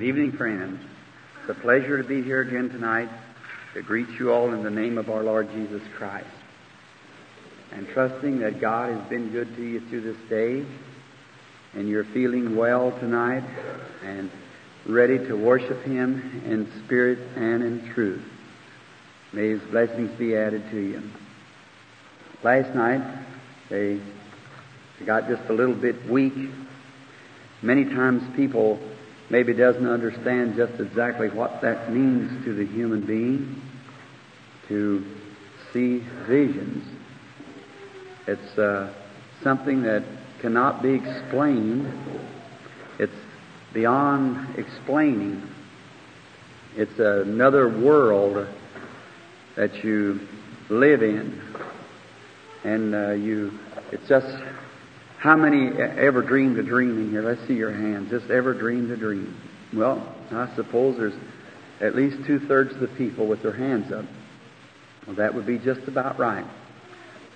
Good evening, friends. It's a pleasure to be here again tonight to greet you all in the name of our Lord Jesus Christ. And trusting that God has been good to you through this day and you're feeling well tonight and ready to worship Him in spirit and in truth. May His blessings be added to you. Last night, they got just a little bit weak. Many times people maybe doesn't understand just exactly what that means to the human being to see visions. It's uh, something that cannot be explained. It's beyond explaining. It's another world that you live in. And uh, you, it's just, how many ever dreamed a dream in here? Let's see your hands. Just ever dreamed a dream? Well, I suppose there's at least two thirds of the people with their hands up. Well, that would be just about right.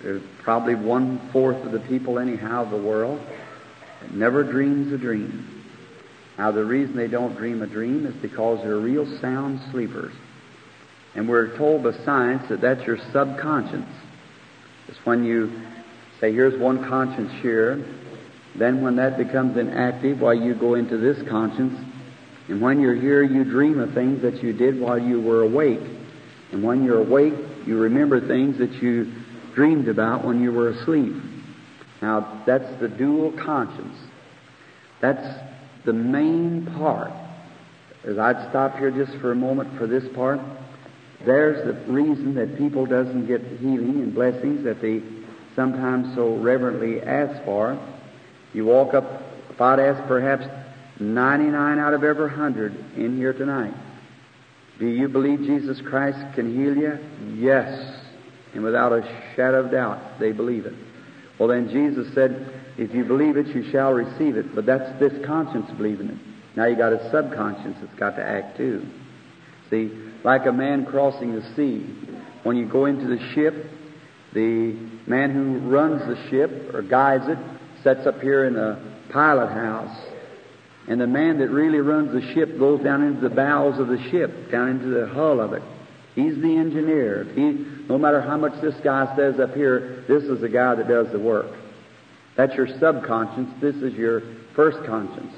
There's probably one fourth of the people, anyhow, of the world that never dreams a dream. Now, the reason they don't dream a dream is because they're real sound sleepers. And we're told by science that that's your subconscious. It's when you say, here's one conscience here, then when that becomes inactive, why you go into this conscience, and when you're here, you dream of things that you did while you were awake. And when you're awake, you remember things that you dreamed about when you were asleep. Now, that's the dual conscience. That's the main part. As I'd stop here just for a moment for this part, there's the reason that people doesn't get healing and blessings that they sometimes so reverently ask for. You walk up, if I'd ask perhaps 99 out of every 100 in here tonight, do you believe Jesus Christ can heal you? Yes. And without a shadow of doubt, they believe it. Well, then Jesus said, if you believe it, you shall receive it. But that's this conscience believing it. Now you got a subconscious that's got to act too. See, like a man crossing the sea. When you go into the ship, the man who runs the ship or guides it sets up here in the pilot house. And the man that really runs the ship goes down into the bowels of the ship, down into the hull of it. He's the engineer. He, no matter how much this guy says up here, this is the guy that does the work. That's your subconscious. This is your first conscience.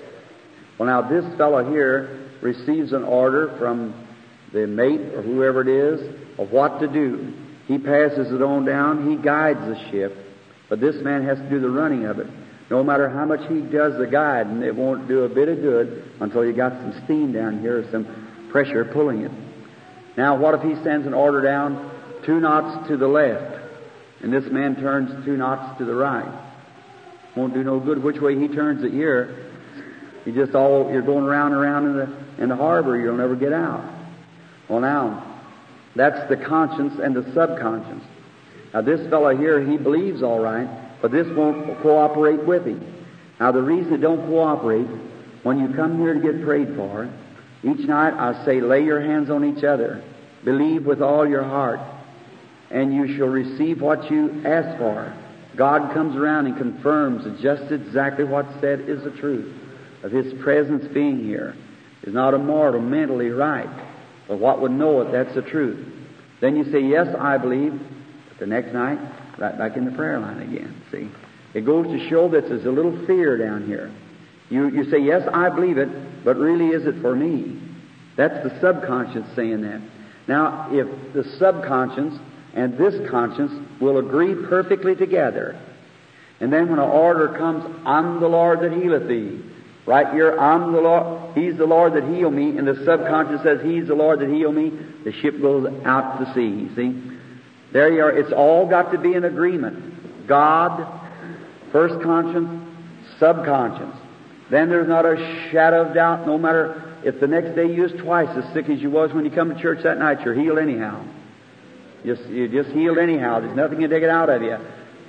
Well, now this fellow here receives an order from the mate or whoever it is of what to do. He passes it on down. He guides the ship, but this man has to do the running of it. No matter how much he does the guiding, it won't do a bit of good until you got some steam down here, or some pressure pulling it. Now, what if he sends an order down two knots to the left, and this man turns two knots to the right? Won't do no good which way he turns it here. You just all you're going around and around in the in the harbor. You'll never get out. Well, now that's the conscience and the subconscious. Now this fellow here, he believes all right, but this won't cooperate with him. Now the reason it don't cooperate, when you come here to get prayed for, each night I say, lay your hands on each other, believe with all your heart, and you shall receive what you ask for. God comes around and confirms just exactly what's said is the truth of His presence being here. Is not a mortal mentally right, but what would know it, that's the truth. Then you say, Yes, I believe. But the next night, right back in the prayer line again. See? It goes to show that there's a little fear down here. You, you say, Yes, I believe it, but really is it for me? That's the subconscious saying that. Now, if the subconscious and this conscience will agree perfectly together, and then when an order comes, I'm the Lord that healeth thee. Right here, I'm the Lord, He's the Lord that heal me, and the subconscious says He's the Lord that heal me, the ship goes out to sea, see? There you are. It's all got to be in agreement. God, first conscience, subconscious. Then there's not a shadow of doubt, no matter if the next day you was twice as sick as you was when you come to church that night, you're healed anyhow. Just, you're just healed anyhow. There's nothing to take it out of you.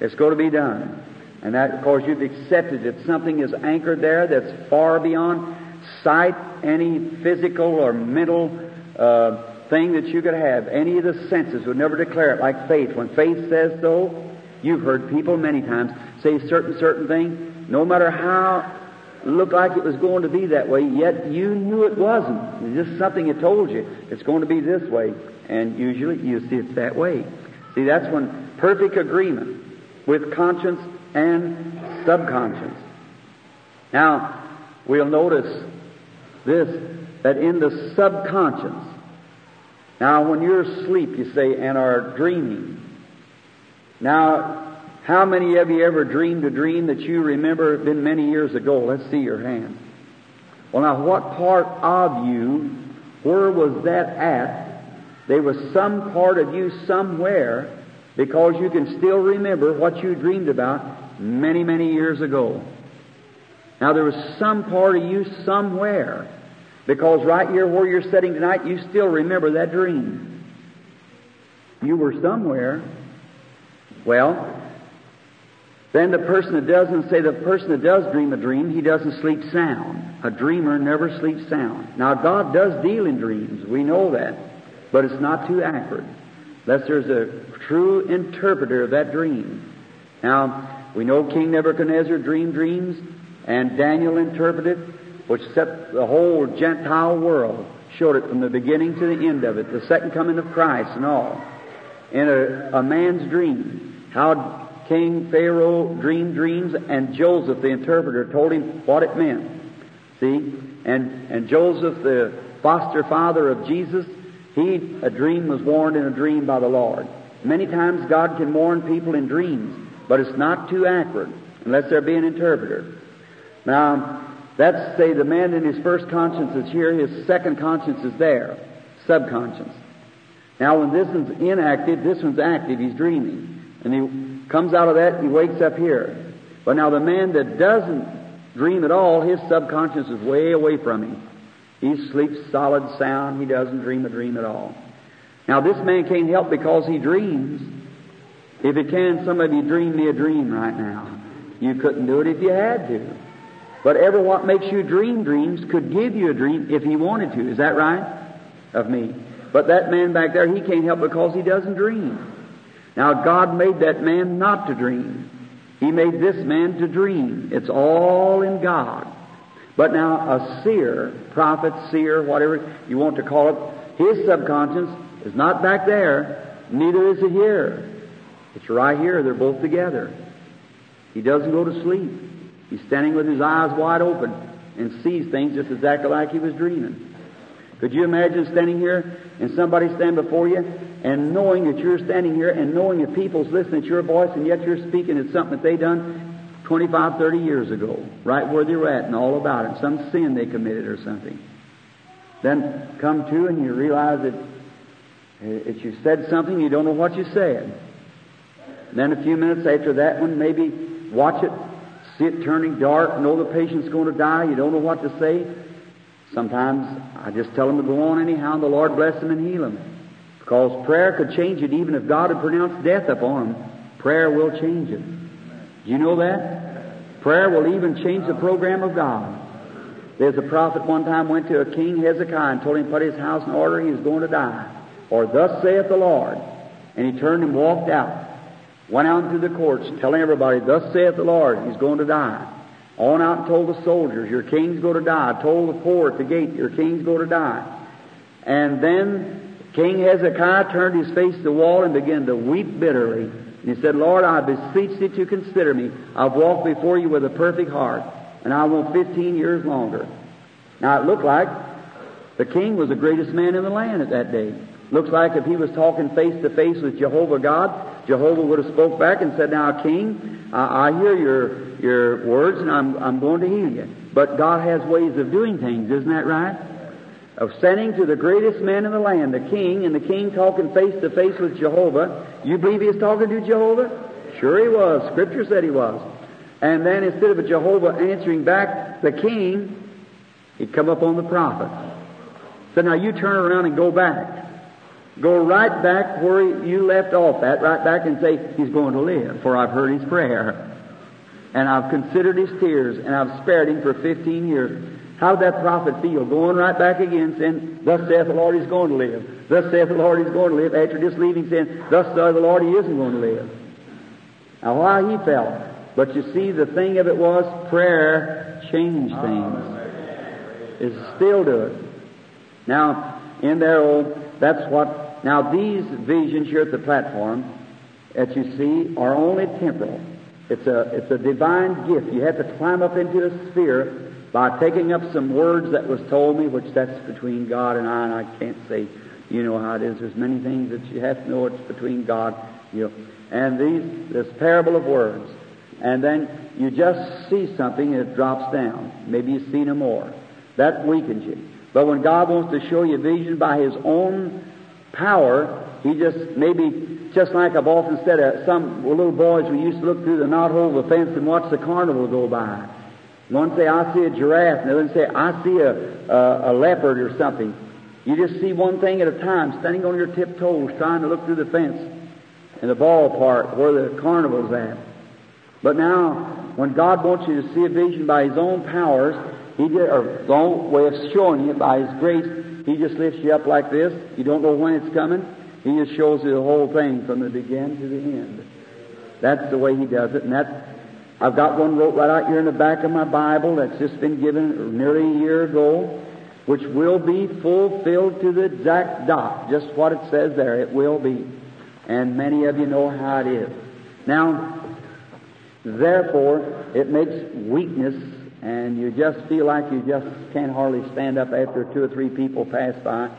It's going to be done. And that, of course, you've accepted that something is anchored there that's far beyond sight, any physical or mental uh, thing that you could have. Any of the senses would never declare it like faith. When faith says so, you've heard people many times say certain, certain thing, no matter how looked like it was going to be that way, yet you knew it wasn't. It's just something that told you it's going to be this way. And usually you see it's that way. See, that's when perfect agreement with conscience and subconscious. Now, we'll notice this, that in the subconscious, now when you're asleep, you say, and are dreaming. Now, how many of you ever dreamed a dream that you remember been many years ago? Let's see your hand. Well, now, what part of you, where was that at? There was some part of you somewhere because you can still remember what you dreamed about many, many years ago. Now, there was some part of you somewhere because right here where you're sitting tonight, you still remember that dream. You were somewhere. Well, then the person that doesn't say the person that does dream a dream, he doesn't sleep sound. A dreamer never sleeps sound. Now, God does deal in dreams. We know that. But it's not too accurate. Unless there's a true interpreter of that dream. Now, we know King Nebuchadnezzar dreamed dreams, and Daniel interpreted, which set the whole Gentile world, showed it from the beginning to the end of it, the second coming of Christ and all. In a, a man's dream, how King Pharaoh dreamed dreams, and Joseph, the interpreter, told him what it meant. See? And, and Joseph, the foster father of Jesus, he, a dream was warned in a dream by the Lord. Many times God can warn people in dreams, but it's not too accurate unless there be an interpreter. Now, that's say the man in his first conscience is here, his second conscience is there, subconscious. Now, when this one's inactive, this one's active, he's dreaming. And he comes out of that, he wakes up here. But now the man that doesn't dream at all, his subconscious is way away from him. He sleeps solid, sound. He doesn't dream a dream at all. Now, this man can't help because he dreams. If it can, some of you dream me a dream right now. You couldn't do it if you had to. But ever what makes you dream dreams could give you a dream if he wanted to. Is that right? Of me. But that man back there, he can't help because he doesn't dream. Now, God made that man not to dream. He made this man to dream. It's all in God. But now, a seer, prophet, seer, whatever you want to call it, his subconscious is not back there, neither is it here. It's right here. They're both together. He doesn't go to sleep. He's standing with his eyes wide open and sees things just exactly like he was dreaming. Could you imagine standing here and somebody stand before you and knowing that you're standing here and knowing that people's listening to your voice and yet you're speaking at something that they done 25, 30 years ago, right where they were at and all about it, some sin they committed or something. Then come to and you realize that if you said something, you don't know what you said. Then a few minutes after that one, maybe watch it, see it turning dark, know the patient's going to die, you don't know what to say. Sometimes I just tell them to go on anyhow, and the Lord bless them and heal them. Because prayer could change it even if God had pronounced death upon them. Prayer will change it. Do you know that? Prayer will even change the program of God. There's a prophet one time went to a king Hezekiah and told him to put his house in order, he was going to die. Or thus saith the Lord. And he turned and walked out. Went out into the courts telling everybody, Thus saith the Lord, he's going to die. On out and told the soldiers, Your king's going to die. Told the poor at the gate, Your king's going to die. And then King Hezekiah turned his face to the wall and began to weep bitterly. And he said, Lord, I beseech thee to consider me. I've walked before you with a perfect heart, and I want 15 years longer. Now, it looked like the king was the greatest man in the land at that day. Looks like if he was talking face to face with Jehovah God, Jehovah would have spoke back and said, Now, king, I, I hear your, your words, and I'm, I'm going to heal you. But God has ways of doing things, isn't that right? of sending to the greatest man in the land, the king, and the king talking face to face with Jehovah. You believe he was talking to Jehovah? Sure he was. Scripture said he was. And then instead of Jehovah answering back the king, he'd come up on the prophet. So now you turn around and go back. Go right back where you left off at, right back and say, He's going to live, for I've heard his prayer. And I've considered his tears, and I've spared him for 15 years. How did that prophet feel? Going right back again, saying, Thus saith the Lord, he's going to live. Thus saith the Lord, he's going to live. After just leaving, saying, Thus saith the Lord, he isn't going to live. Now, why he felt? But you see, the thing of it was prayer changed things. It still do it. Now, in there, oh, that's what. Now, these visions here at the platform that you see are only temporal. It's a it's a divine gift. You have to climb up into a sphere by taking up some words that was told me, which that's between God and I, and I can't say. You know how it is. There's many things that you have to know. It's between God, you know. And these this parable of words, and then you just see something and it drops down. Maybe you see no more. That weakens you. But when God wants to show you vision by His own power, He just maybe just like I've often said, uh, some little boys we used to look through the knothole of the fence and watch the carnival go by. One say, "I see a giraffe," and the other say, "I see a, a a leopard or something." You just see one thing at a time, standing on your tiptoes, trying to look through the fence in the ballpark where the carnival's at. But now, when God wants you to see a vision by His own powers, He did, or His own way of showing you by His grace, He just lifts you up like this. You don't know when it's coming. He just shows you the whole thing from the beginning to the end. That's the way He does it, and that's. I've got one wrote right out here in the back of my Bible that's just been given nearly a year ago, which will be fulfilled to the exact dot, just what it says there. It will be, and many of you know how it is. Now, Therefore, it makes weakness, and you just feel like you just can't hardly stand up after two or three people pass by.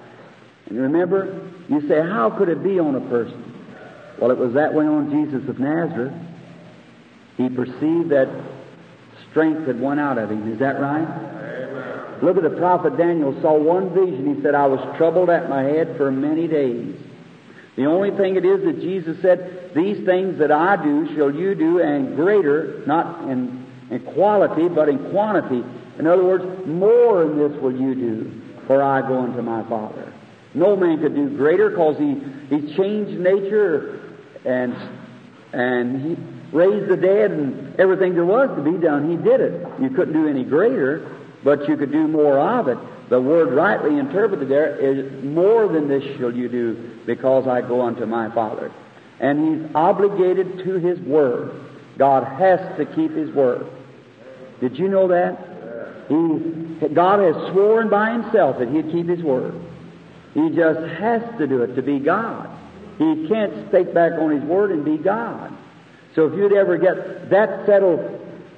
And remember, you say, how could it be on a person? Well, it was that way on Jesus of Nazareth. He perceived that strength had won out of him. Is that right? Amen. Look at the prophet Daniel saw one vision. He said, I was troubled at my head for many days. The only thing it is that Jesus said, These things that I do shall you do, and greater, not in, in quality, but in quantity. In other words, more than this will you do, for I go unto my Father. No man could do greater because he, he changed nature and, and he raised the dead and everything there was to be done. He did it. You couldn't do any greater, but you could do more of it. The word rightly interpreted there is more than this shall you do because I go unto my Father. And he's obligated to his word. God has to keep his word. Did you know that? He, God has sworn by himself that he'd keep his word. He just has to do it to be God. He can't take back on his word and be God. So if you'd ever get that settled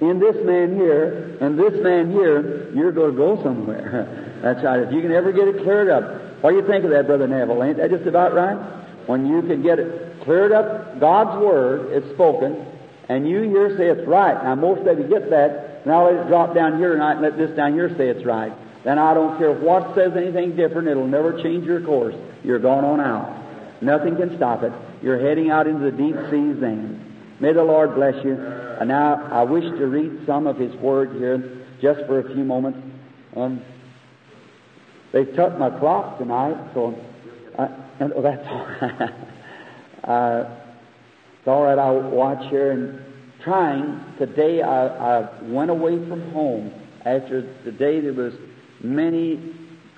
in this man here and this man here, you're going to go somewhere. That's right. If you can ever get it cleared up. What do you think of that, Brother Neville? Ain't that just about right? When you can get it cleared up, God's Word is spoken, and you here say it's right. Now, most of you get that, and I'll let it drop down here tonight and let this down here say it's right. Then I don't care what says anything different, it'll never change your course. You're going on out. Nothing can stop it. You're heading out into the deep seas then. May the Lord bless you. And now I wish to read some of His Word here just for a few moments. Um, they took my clock tonight, so I, and, oh, that's all right. uh, it's all right. I'll watch here and trying. Today I, I went away from home after the day there was many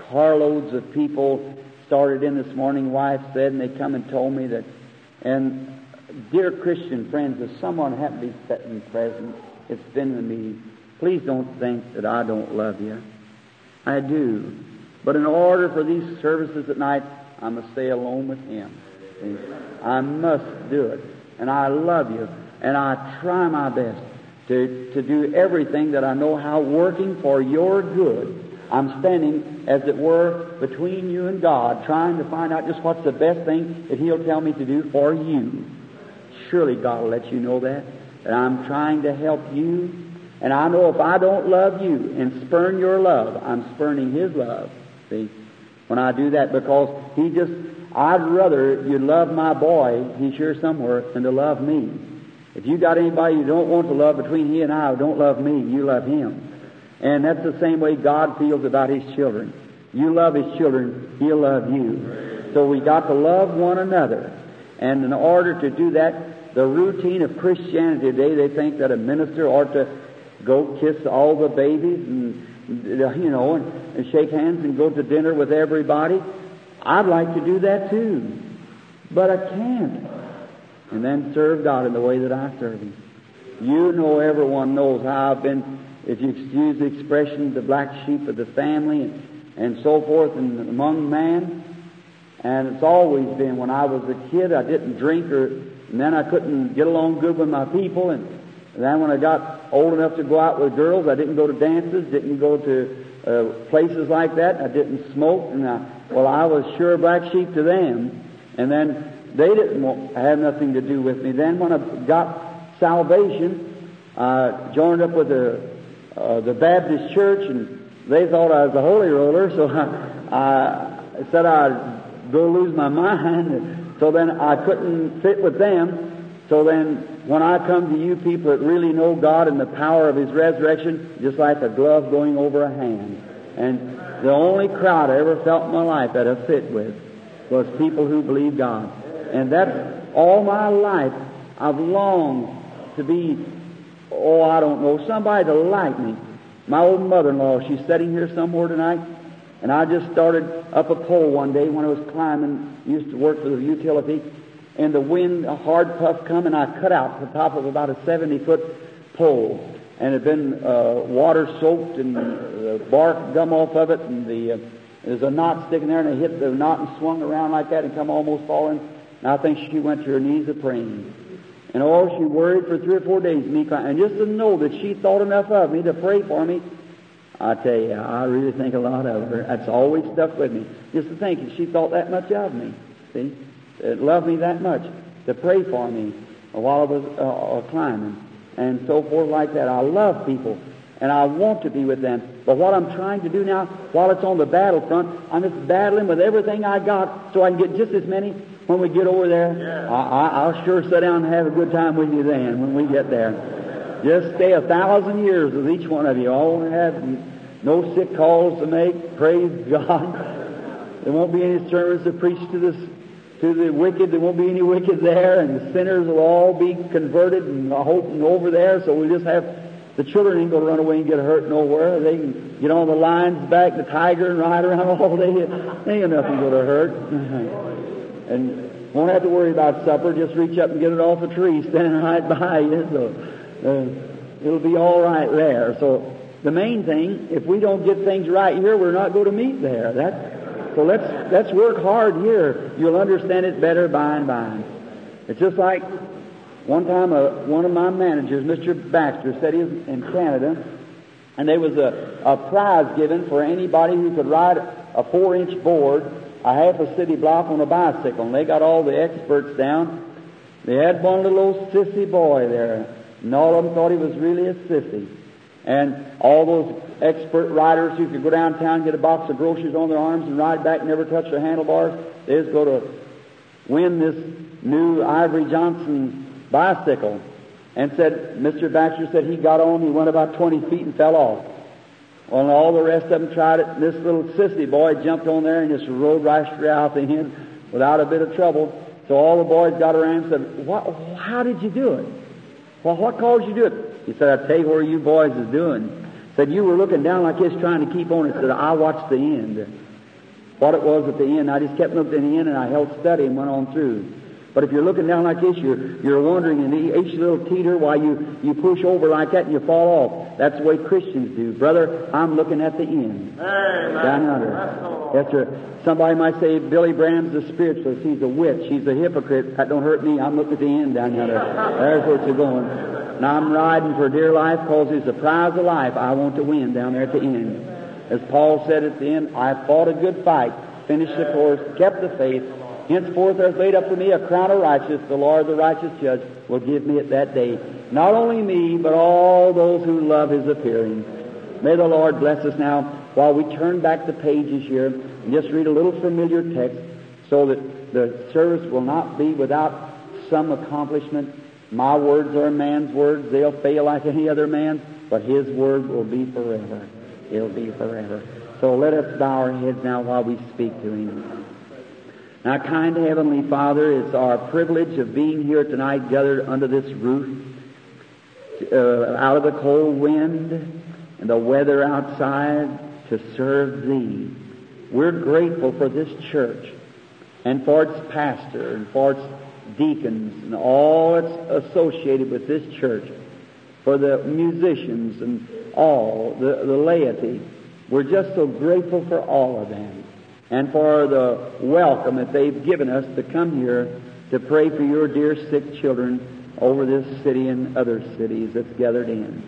carloads of people started in this morning. Wife said, and they come and told me that. And dear Christian friends, if someone happened to be sitting present, it's been with me. Please don't think that I don't love you. I do. But in order for these services at night, I must stay alone with Him. I must do it. And I love you. And I try my best to, to do everything that I know how working for your good. I'm standing, as it were, between you and God, trying to find out just what's the best thing that He'll tell me to do for you. Surely God will let you know that. That I'm trying to help you. And I know if I don't love you and spurn your love, I'm spurning His love. See? When I do that, because he just, I'd rather you love my boy, he's here somewhere, than to love me. If you got anybody you don't want to love between he and I, who don't love me, you love him. And that's the same way God feels about his children. You love his children, he'll love you. So we got to love one another. And in order to do that, the routine of Christianity today, they think that a minister ought to go kiss all the babies and you know, and, and shake hands and go to dinner with everybody. I'd like to do that too, but I can't. And then serve God in the way that I serve Him. You know, everyone knows how I've been, if you excuse the expression, the black sheep of the family and, and so forth and among man. And it's always been when I was a kid, I didn't drink or, and then I couldn't get along good with my people. And then when I got old enough to go out with girls, I didn't go to dances, didn't go to uh, places like that. I didn't smoke. And I, well, I was sure black sheep to them. And then they didn't have nothing to do with me. Then when I got salvation, I joined up with the, uh, the Baptist church and they thought I was a holy roller, so I, I said I'd go lose my mind. So then I couldn't fit with them. So then when I come to you people that really know God and the power of His resurrection, just like a glove going over a hand. And the only crowd I ever felt in my life that I fit with was people who believe God. And that's all my life. I've longed to be, oh, I don't know, somebody to like me. My old mother-in-law, she's sitting here somewhere tonight, and I just started up a pole one day when I was climbing, used to work for the utility, and the wind, a hard puff come, and I cut out the top of about a 70-foot pole. And it had been uh, water soaked, and the bark gum off of it, and the uh, there's a knot sticking there, and I hit the knot and swung around like that and come almost falling. And I think she went to her knees a praying. And oh, she worried for three or four days, me. And just to know that she thought enough of me to pray for me, I tell you, I really think a lot of her. That's always stuck with me. Just to think that she thought that much of me. See? It loved me that much to pray for me while I was uh, uh, climbing and so forth like that. I love people and I want to be with them. But what I'm trying to do now, while it's on the battlefront, I'm just battling with everything I got so I can get just as many when we get over there. I, will sure sit down and have a good time with you then when we get there. Just stay a thousand years with each one of you. All have no sick calls to make. Praise God. There won't be any sermons to preach to this to the wicked. There won't be any wicked there, and the sinners will all be converted and I hope over there. So we just have the children ain't going to run away and get hurt nowhere. They can get on the lion's back, the tiger, and ride around all day. They ain't nothing going to hurt. and won't have to worry about supper. Just reach up and get it off a tree standing right by you. So uh, it'll be all right there. So the main thing, if we don't get things right here, we're not going to meet there. So let's let's work hard here. You'll understand it better by and by. It's just like one time, uh, one of my managers, Mr. Baxter, said he was in Canada, and there was a, a prize given for anybody who could ride a four-inch board a half a city block on a bicycle. And they got all the experts down. They had one little old sissy boy there, and all of them thought he was really a sissy. And all those expert riders who could go downtown, get a box of groceries on their arms, and ride back, never touch their handlebars, they just go to win this new Iver Johnson bicycle and said, Mr. Baxter said he got on, he went about 20 feet and fell off. Well, and all the rest of them tried it. This little sissy boy jumped on there and just rode right straight out the end without a bit of trouble. So all the boys got around and said, what, how did you do it? Well, what caused you to do it? He said, I tell you where you boys is doing. Said, you were looking down like this trying to keep on. He said, I watched the end. What it was at the end. I just kept looking at the end and I held steady and went on through. But if you're looking down like this, you're, you're wondering in each little teeter why you, you push over like that and you fall off. That's the way Christians do. Brother, I'm looking at the end. Amen. Down under. Yes, sir. Somebody might say Billy Branham's a spiritualist. He's a witch. He's a hypocrite. That don't hurt me. I'm looking at the end down yonder. There's where you're going. Now I'm riding for dear life because it's the prize of life I want to win down there at the end. As Paul said at the end, I fought a good fight, finished the course, kept the faith, Henceforth there is laid up for me a crown of righteousness. The Lord, the righteous judge, will give me at that day. Not only me, but all those who love his appearing. May the Lord bless us now while we turn back the pages here and just read a little familiar text so that the service will not be without some accomplishment. My words are a man's words. They'll fail like any other man, but his word will be forever. It'll be forever. So let us bow our heads now while we speak to him. Now, kind Heavenly Father, it's our privilege of being here tonight gathered under this roof, uh, out of the cold wind and the weather outside to serve Thee. We're grateful for this church and for its pastor and for its deacons and all that's associated with this church. for the musicians and all, the, the laity. We're just so grateful for all of them and for the welcome that they've given us to come here to pray for your dear sick children over this city and other cities that's gathered in.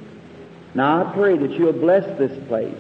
Now I pray that you'll bless this place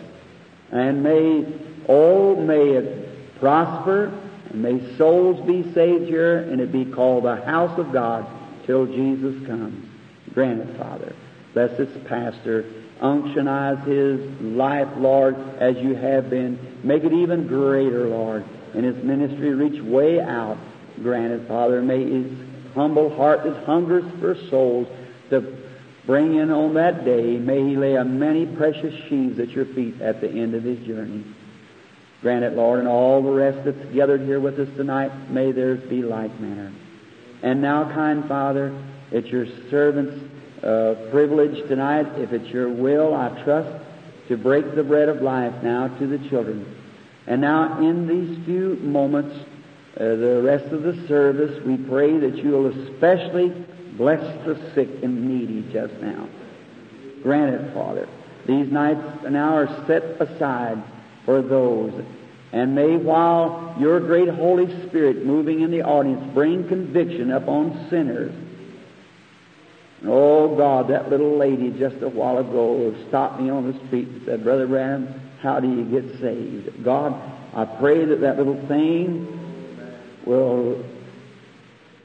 and may, oh, may it prosper and may souls be saved here and it be called the house of God till Jesus comes. Grant it, Father. Bless this pastor. Unctionize his life, Lord, as you have been. Make it even greater, Lord. And his ministry reach way out. Grant it, Father. May his humble heart that hungers for souls to bring in on that day, may he lay a many precious sheaves at your feet at the end of his journey. Grant it, Lord, and all the rest that's gathered here with us tonight, may theirs be like manner. And now, kind Father, it's your servant's uh, privilege tonight, if it's your will, I trust, to break the bread of life now to the children. And now, in these few moments, uh, the rest of the service, we pray that you'll especially bless the sick and needy just now. Grant it, Father. These nights now are set aside for those. And may, while your great Holy Spirit moving in the audience, bring conviction upon sinners Oh God, that little lady just a while ago stopped me on the street and said, Brother Branham, how do you get saved? God, I pray that that little thing will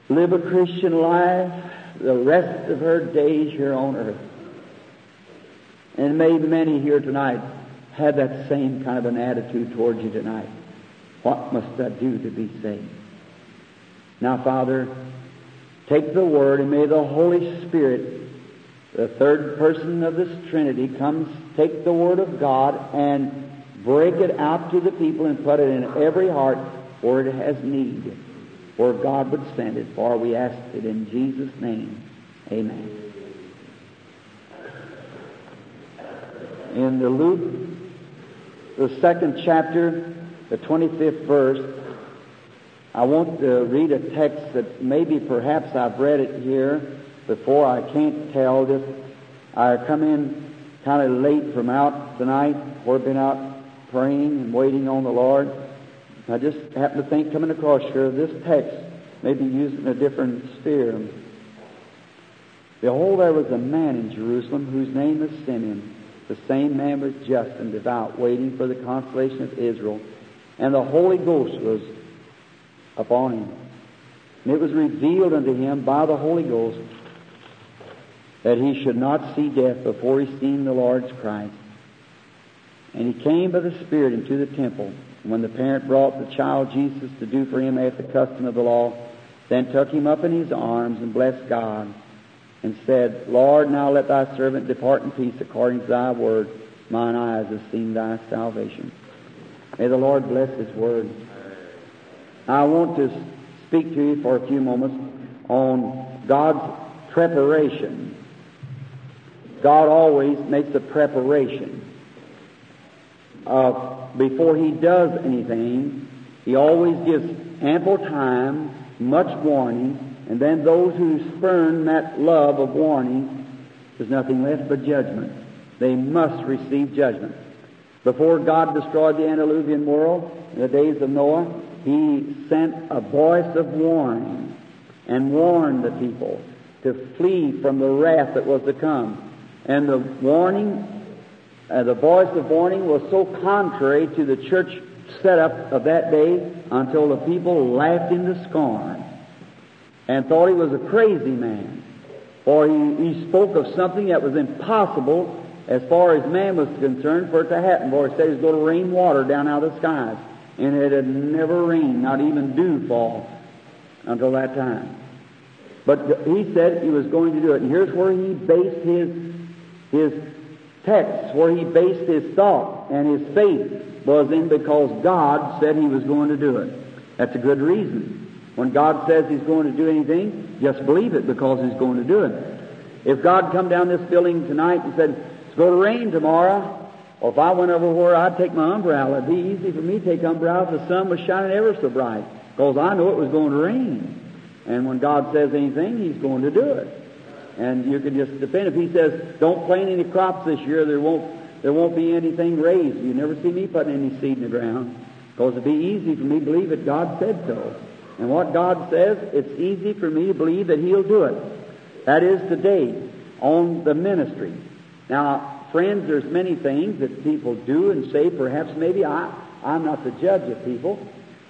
live a Christian life the rest of her days here on earth. And may many here tonight have that same kind of an attitude towards you tonight. What must I do to be saved? Now, Father, Take the Word, and may the Holy Spirit, the third person of this Trinity, comes, take the Word of God and break it out to the people and put it in every heart where it has need, where God would send it. For we ask it in Jesus' name. Amen. In the Luke, the second chapter, the 25th verse, I want to read a text that maybe perhaps I've read it here before. I can't tell. Just I come in kind of late from out tonight. We've been out praying and waiting on the Lord. I just happened to think coming across here this text may be used in a different sphere. Behold, there was a man in Jerusalem whose name was Simeon. The same man was just and devout, waiting for the consolation of Israel. And the Holy Ghost was upon him. And it was revealed unto him by the Holy Ghost that he should not see death before he seen the Lord's Christ. And he came by the Spirit into the temple. And when the parent brought the child Jesus to do for him after the custom of the law, then took him up in his arms and blessed God, and said, Lord, now let thy servant depart in peace according to thy word. Mine eyes have seen thy salvation. May the Lord bless his word. I want to speak to you for a few moments on God's preparation. God always makes a preparation. Uh, before He does anything, He always gives ample time, much warning, and then those who spurn that love of warning, there's nothing left but judgment. They must receive judgment. Before God destroyed the antediluvian world in the days of Noah, he sent a voice of warning and warned the people to flee from the wrath that was to come. And the warning, uh, the voice of warning was so contrary to the church setup of that day until the people laughed him to scorn and thought he was a crazy man. For he, he spoke of something that was impossible as far as man was concerned for it to happen. For he said he was going to rain water down out of the skies and it had never rained, not even dew fall until that time. But he said he was going to do it. And here's where he based his, his text, where he based his thought and his faith was in because God said he was going to do it. That's a good reason. When God says he's going to do anything, just believe it because he's going to do it. If God come down this building tonight and said, it's going to rain tomorrow, or if I went over where I'd take my umbrella, it'd be easy for me to take umbrella if the sun was shining ever so bright, because I know it was going to rain. And when God says anything, He's going to do it. And you can just depend. If he says, don't plant any crops this year, there won't, there won't be anything raised. You never see me putting any seed in the ground. Because it'd be easy for me to believe that God said so. And what God says, it's easy for me to believe that He'll do it. That is today on the ministry. Now, friends, there's many things that people do and say. Perhaps maybe I, I'm not the judge of people,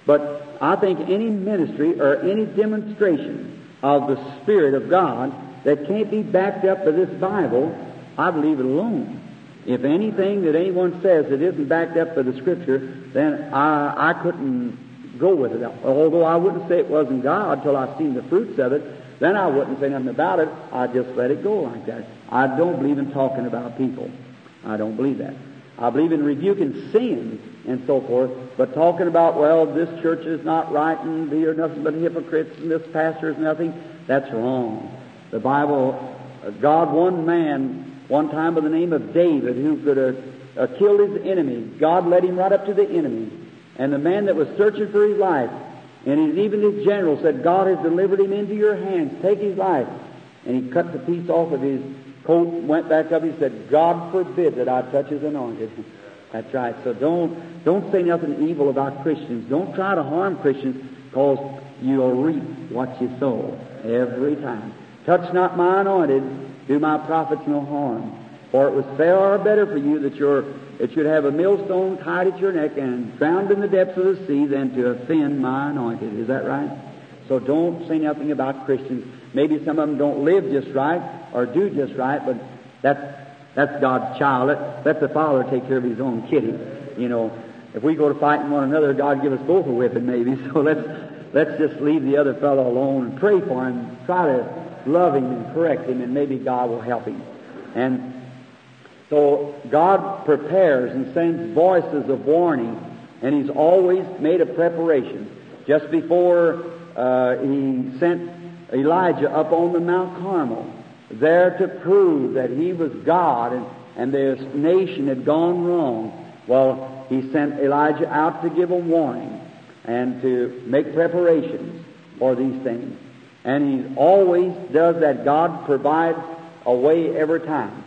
but I think any ministry or any demonstration of the Spirit of God that can't be backed up by this Bible, I'd leave it alone. If anything that anyone says that isn't backed up by the Scripture, then I, I couldn't go with it. Although I wouldn't say it wasn't God till I've seen the fruits of it, then I wouldn't say nothing about it. I'd just let it go like that. I don't believe in talking about people. I don't believe that. I believe in rebuking sin and so forth, but talking about, well, this church is not right and they are nothing but hypocrites and this pastor is nothing, that's wrong. The Bible, God, one man, one time by the name of David, who could have uh, killed his enemy, God led him right up to the enemy. And the man that was searching for his life, and even his general said, God has delivered him into your hands. Take his life. And he cut the piece off of his coat, went back up. He said, God forbid that I touch his anointed. That's right. So don't don't say nothing evil about Christians. Don't try to harm Christians, because you'll reap what you sow every time. Touch not my anointed, do my prophets no harm. For it was far better for you that your it should have a millstone tied at your neck and drowned in the depths of the sea than to offend my anointed. Is that right? So don't say nothing about Christians. Maybe some of them don't live just right or do just right, but that's that's God's child. Let, let the father take care of his own kitty. You know, if we go to fighting one another, God give us both a whipping maybe. So let's let's just leave the other fellow alone and pray for him. Try to love him and correct him, and maybe God will help him. And so God prepares and sends voices of warning, and He's always made a preparation. Just before uh, He sent Elijah up on the Mount Carmel, there to prove that He was God and, and this nation had gone wrong, well, He sent Elijah out to give a warning and to make preparations for these things. And He always does that. God provides a way every time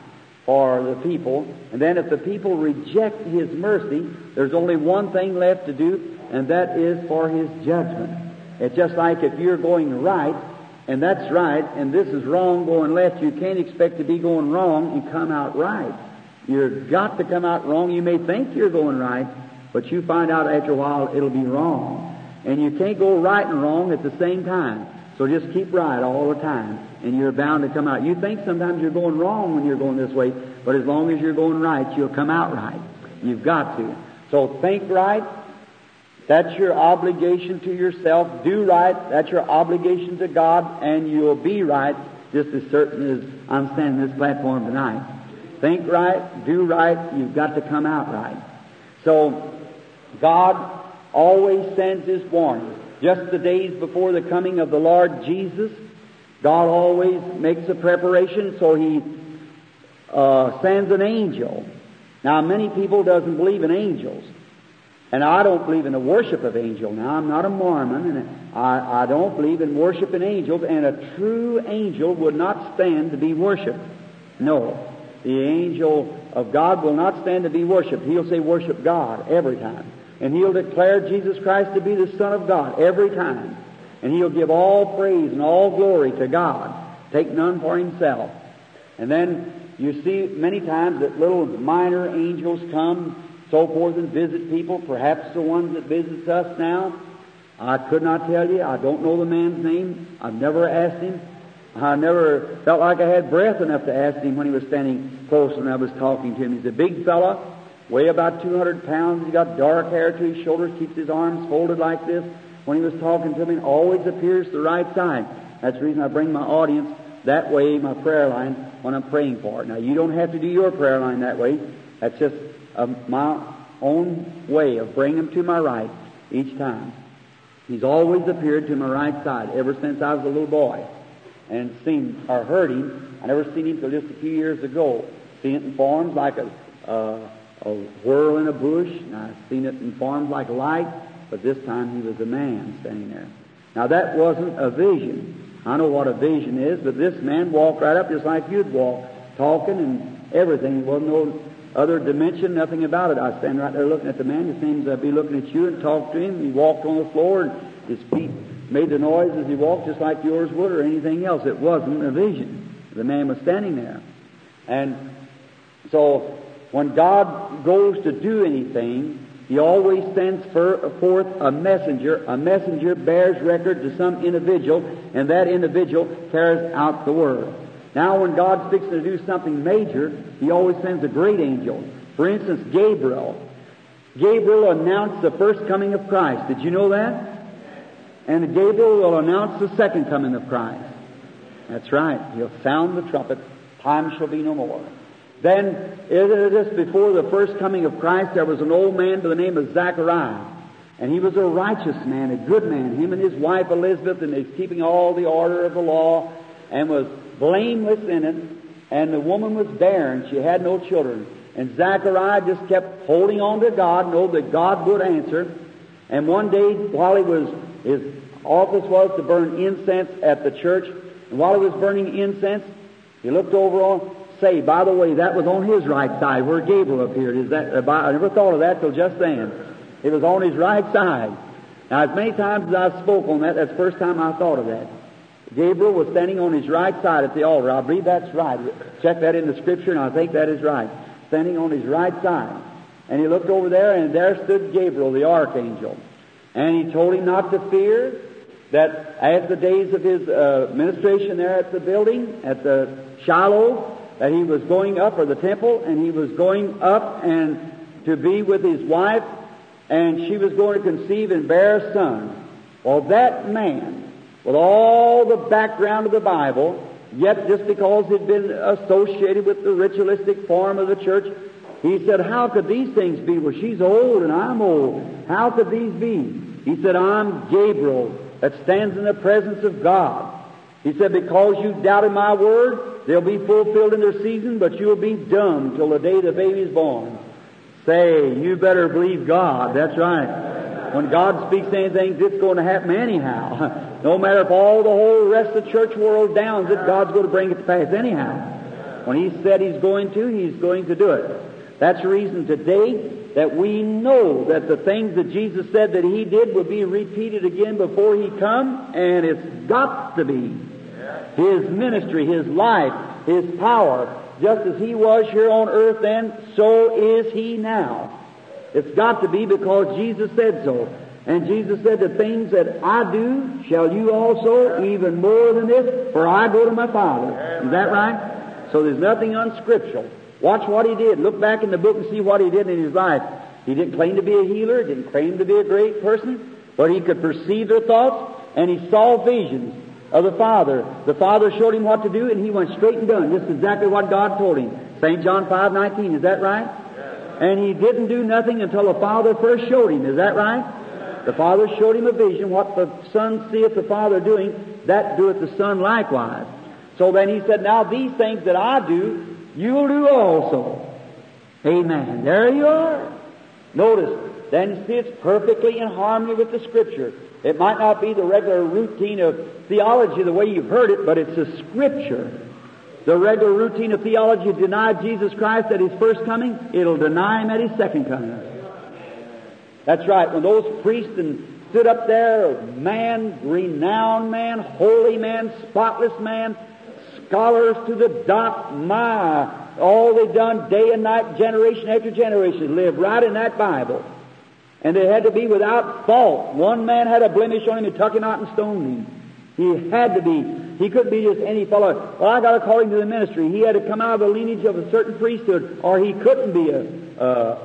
for the people. And then if the people reject His mercy, there's only one thing left to do, and that is for His judgment. It's just like if you're going right, and that's right, and this is wrong going left, you can't expect to be going wrong and come out right. You've got to come out wrong. You may think you're going right, but you find out after a while it'll be wrong. And you can't go right and wrong at the same time. So just keep right all the time, and you're bound to come out. You think sometimes you're going wrong when you're going this way, but as long as you're going right, you'll come out right. You've got to. So think right. That's your obligation to yourself. Do right. That's your obligation to God, and you'll be right just as certain as I'm standing this platform tonight. Think right. Do right. You've got to come out right. So God always sends His warning. Just the days before the coming of the Lord Jesus, God always makes a preparation, so He uh, sends an angel. Now, many people doesn't believe in angels, and I don't believe in the worship of angels. Now, I'm not a Mormon, and I, I don't believe in worshiping angels, and a true angel would not stand to be worshipped. No, the angel of God will not stand to be worshipped. He'll say, "Worship God" every time. And he'll declare Jesus Christ to be the Son of God every time. And he'll give all praise and all glory to God. Take none for himself. And then you see many times that little minor angels come, so forth, and visit people, perhaps the ones that visits us now. I could not tell you. I don't know the man's name. I've never asked him. I never felt like I had breath enough to ask him when he was standing close and I was talking to him. He's a big fellow, weigh about 200 pounds. He's got dark hair to his shoulders, keeps his arms folded like this. When he was talking to me, always appears to the right side. That's the reason I bring my audience that way, my prayer line, when I'm praying for it. Now, you don't have to do your prayer line that way. That's just uh, my own way of bringing them to my right each time. He's always appeared to my right side ever since I was a little boy. And seen or heard him. I never seen him till just a few years ago. Seen it in forms like a, uh, a whirl in a bush, and I've seen it in forms like light, but this time he was a man standing there. Now that wasn't a vision. I know what a vision is, but this man walked right up just like you'd walk, talking and everything. There wasn't no other dimension, nothing about it. I stand right there looking at the man. It seems I'd be looking at you and talk to him. He walked on the floor and his feet made the noise as he walked just like yours would or anything else. It wasn't a vision. The man was standing there. And so when God goes to do anything, He always sends forth a messenger. A messenger bears record to some individual, and that individual carries out the word. Now, when God's fixing to do something major, He always sends a great angel. For instance, Gabriel. Gabriel announced the first coming of Christ. Did you know that? And Gabriel will announce the second coming of Christ. That's right. He'll sound the trumpet. Time shall be no more. Then, just before the first coming of Christ, there was an old man by the name of Zachariah. And he was a righteous man, a good man. Him and his wife Elizabeth, and he's keeping all the order of the law, and was blameless in it. And the woman was barren; she had no children. And Zachariah just kept holding on to God, know that God would answer. And one day, while he was his office was to burn incense at the church, and while he was burning incense, he looked over on say, by the way, that was on his right side where Gabriel appeared. Is that, uh, I never thought of that till just then. It was on his right side. Now, as many times as I spoke on that, that's the first time I thought of that. Gabriel was standing on his right side at the altar. I believe that's right. Check that in the scripture, and I think that is right. Standing on his right side. And he looked over there, and there stood Gabriel, the archangel. And he told him not to fear, that as the days of his uh, ministration there at the building, at the Shiloh, that he was going up, or the temple, and he was going up and to be with his wife, and she was going to conceive and bear a son. Well, that man, with all the background of the Bible, yet just because he'd been associated with the ritualistic form of the church, he said, How could these things be? Well, she's old and I'm old. How could these be? He said, I'm Gabriel that stands in the presence of God. He said, Because you doubted my word, they'll be fulfilled in their season, but you'll be dumb till the day the baby's born. Say, you better believe God. That's right. When God speaks anything, it's going to happen anyhow. no matter if all the whole rest of the church world downs it, God's going to bring it to pass anyhow. When He said He's going to, He's going to do it. That's the reason today that we know that the things that Jesus said that He did will be repeated again before He come, and it's got to be. His ministry, His life, His power, just as He was here on earth then, so is He now. It's got to be because Jesus said so. And Jesus said, The things that I do shall you also, even more than this, for I go to my Father. Is that right? So there's nothing unscriptural. Watch what he did. Look back in the book and see what he did in his life. He didn't claim to be a healer, didn't claim to be a great person, but he could perceive their thoughts, and he saw visions of the Father. The Father showed him what to do, and he went straight and done. Just exactly what God told him. St. John 5, 19, is that right? And he didn't do nothing until the Father first showed him, is that right? The Father showed him a vision, what the Son seeth the Father doing, that doeth the Son likewise. So then he said, Now these things that I do, you'll do also. Amen. There you are. Notice, then see it's perfectly in harmony with the Scripture. It might not be the regular routine of theology the way you've heard it, but it's the Scripture. The regular routine of theology denied Jesus Christ at His first coming, it'll deny Him at His second coming. That's right. When those priests and stood up there, man, renowned man, holy man, spotless man, scholars to the dot, my, all they've done day and night, generation after generation, live right in that Bible. And they had to be without fault. One man had a blemish on him and took him out and stoned him. He had to be. He couldn't be just any fellow. Well, I got to call him to the ministry. He had to come out of the lineage of a certain priesthood, or he couldn't be a,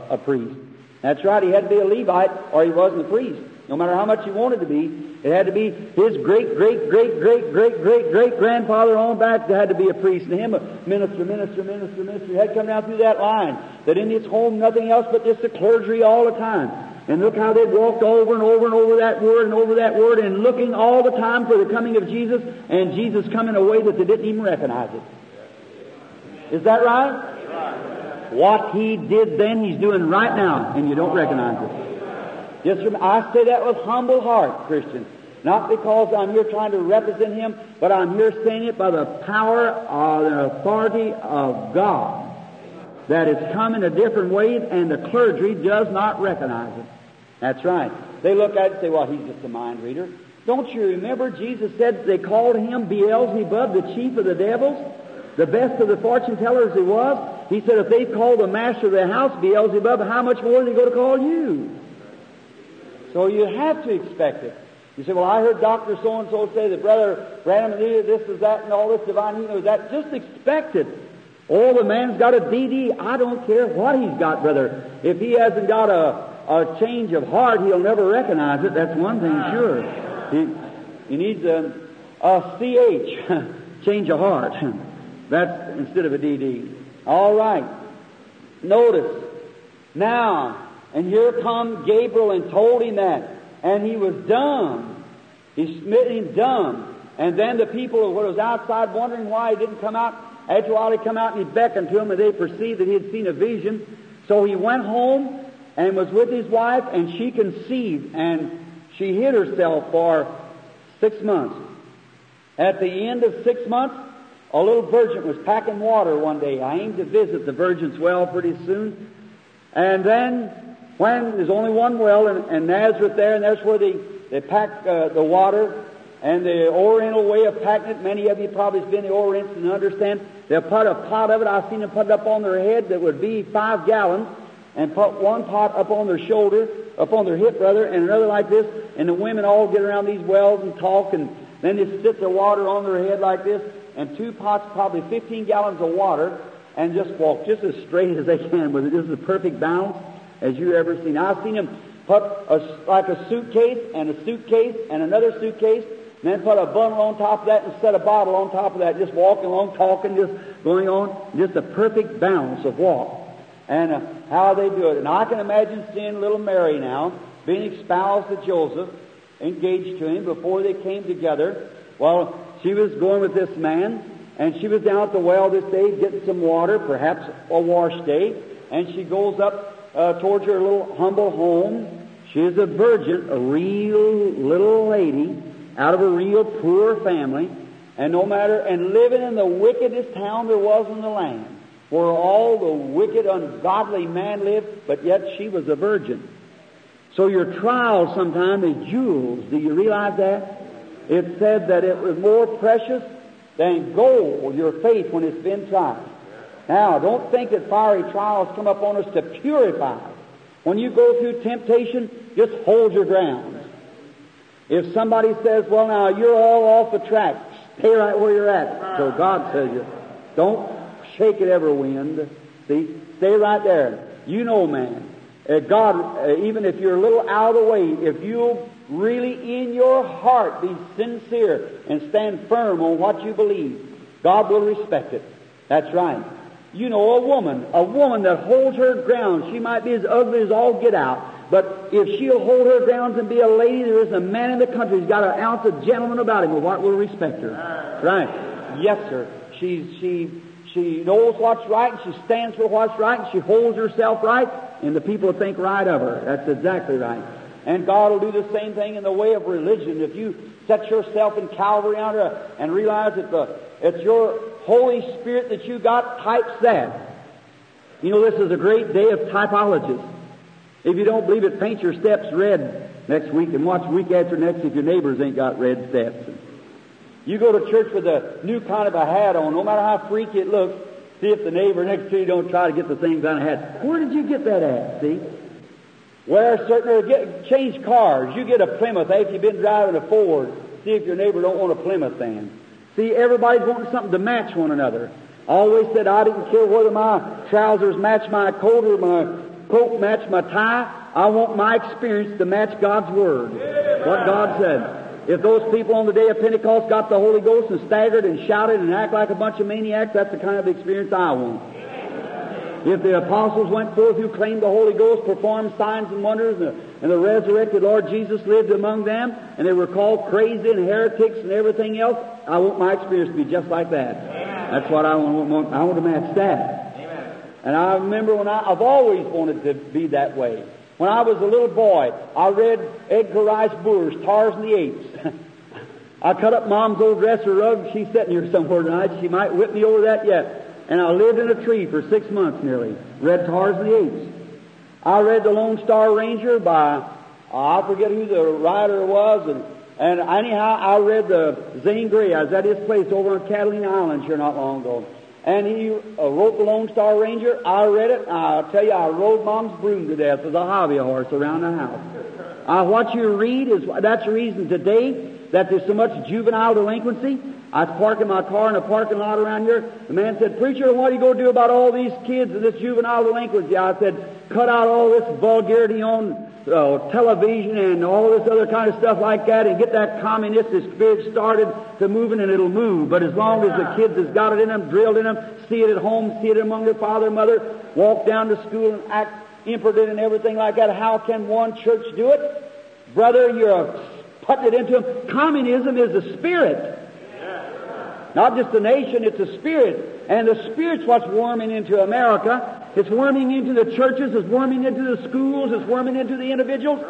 a priest. That's right. He had to be a Levite, or he wasn't a priest. No matter how much he wanted to be, it had to be his great, great, great, great, great, great, great grandfather on back that had to be a priest, and him a minister, minister, minister, minister. He had come down through that line. That in his home, nothing else but just the clergy all the time. And look how they walked over and over and over that word and over that word and looking all the time for the coming of Jesus, and Jesus coming in a way that they didn't even recognize it. Is that right? What he did then, he's doing right now, and you don't recognize it. Just I say that with humble heart, Christian. Not because I'm here trying to represent Him, but I'm here saying it by the power the authority of God. That it's come in a different way and the clergy does not recognize it. That's right. They look at it and say, well, he's just a mind reader. Don't you remember Jesus said they called him Beelzebub, the chief of the devils? The best of the fortune tellers he was. He said, if they call the master of the house Beelzebub, how much more are they going to call you? So you have to expect it. You say, well, I heard Dr. So-and-so say that Brother Branham this is that and all this divine healing that. Just expect it. Oh, the man's got a DD. I don't care what he's got, brother. If he hasn't got a, a change of heart, he'll never recognize it. That's one thing sure. He, he needs a, a CH, change of heart. That's instead of a DD. All right. Notice. Now, and here come Gabriel and told him that. And he was dumb. He smitten him dumb. And then the people who was outside wondering why he didn't come out. After a while, he come out and he beckoned to them, and they perceived that he had seen a vision. So he went home and was with his wife, and she conceived, and she hid herself for six months. At the end of six months, a little virgin was packing water one day. I aimed to visit the virgin's well pretty soon. And then, when there's only one well in, Nazareth there, and that's where they, they pack uh, the water, and the Oriental way of packing it, many of you probably have been the Orientals and understand, they'll put a pot of it, I've seen them put it up on their head that would be five gallons, and put one pot up on their shoulder, up on their hip rather, and another like this, and the women all get around these wells and talk, and then they sit the water on their head like this, and two pots, probably 15 gallons of water, and just walk just as straight as they can with it. This is perfect balance as you ever seen. I've seen them put a, like a suitcase and a suitcase and another suitcase, and then put a bundle on top of that and set a bottle on top of that, just walking along, talking, just going on, just a perfect balance of walk. And uh, how they do it. And I can imagine seeing little Mary now being espoused to Joseph, engaged to him before they came together. Well, she was going with this man, and she was down at the well this day getting some water, perhaps a wash day, and she goes up uh, towards her little humble home. She is a virgin, a real little lady out of a real poor family, and no matter, and living in the wickedest town there was in the land, where all the wicked, ungodly man lived, but yet she was a virgin. So your trials sometimes are jewels. Do you realize that? It said that it was more precious than gold, your faith, when it's been tried. Now, don't think that fiery trials come upon us to purify. When you go through temptation, just hold your ground. If somebody says, well, now, you're all off the track, stay right where you're at. So God says you. Don't shake it every wind. See? Stay right there. You know, man. Uh, God, uh, even if you're a little out of the way, if you'll really in your heart be sincere and stand firm on what you believe, God will respect it. That's right. You know, a woman, a woman that holds her ground, she might be as ugly as all get out, but if she'll hold her grounds and be a lady, there isn't a man in the country who's got an ounce of gentleman about him, what will respect her. Uh. Right. Yes, sir. She, she, she knows what's right, and she stands for what's right, and she holds herself right, and the people think right of her. That's exactly right. And God will do the same thing in the way of religion. If you set yourself in Calvary under and realize that the, it's your Holy Spirit that you got types that. You know, this is a great day of typologists. If you don't believe it, paint your steps red next week and watch week after next if your neighbors ain't got red steps. You go to church with a new kind of a hat on, no matter how freaky it looks, see if the neighbor next to you don't try to get the same kind of hat. Where did you get that at, see? Wear certain, or get, change cars. You get a Plymouth after you've been driving a Ford. See if your neighbor don't want a Plymouth then. See, everybody's wanting something to match one another. I always said I didn't care whether my trousers match my coat or my coat match my tie. I want my experience to match God's Word. What God said. If those people on the day of Pentecost got the Holy Ghost and staggered and shouted and act like a bunch of maniacs, that's the kind of experience I want. If the apostles went forth who claimed the Holy Ghost, performed signs and wonders, and the, and the resurrected Lord Jesus lived among them, and they were called crazy and heretics and everything else, I want my experience to be just like that. That's what I want. I want to match that. And I remember when I, I've always wanted to be that way. When I was a little boy, I read Edgar Rice Burroughs' Tarzan the Apes. I cut up Mom's old dresser rug. She's sitting here somewhere tonight. She might whip me over that yet. And I lived in a tree for six months nearly. Read Tarzan the Apes. I read The Lone Star Ranger by, uh, I forget who the writer was, and, and anyhow, I read the Zane Grey. I was at his place over on Catalina Island here not long ago. And he uh, wrote The Lone Star Ranger. I read it. I'll tell you, I rode Mom's broom to death as a hobby horse around the house. Uh, what you read is, that's the reason today that there's so much juvenile delinquency. I was parking my car in a parking lot around here. The man said, Preacher, what are you going to do about all these kids and this juvenile delinquency? I said, cut out all this vulgarity on uh, television and all this other kind of stuff like that and get that communistic spirit started to moving and it'll move. But as long as the kids has got it in them, drilled in them, see it at home, see it among their father and mother, walk down to school and act impotent and everything like that, how can one church do it? Brother, you're putting it into them. Communism is a spirit. Not just the nation, it's a spirit. And the spirit's what's warming into America. It's warming into the churches, it's warming into the schools, it's warming into the individuals.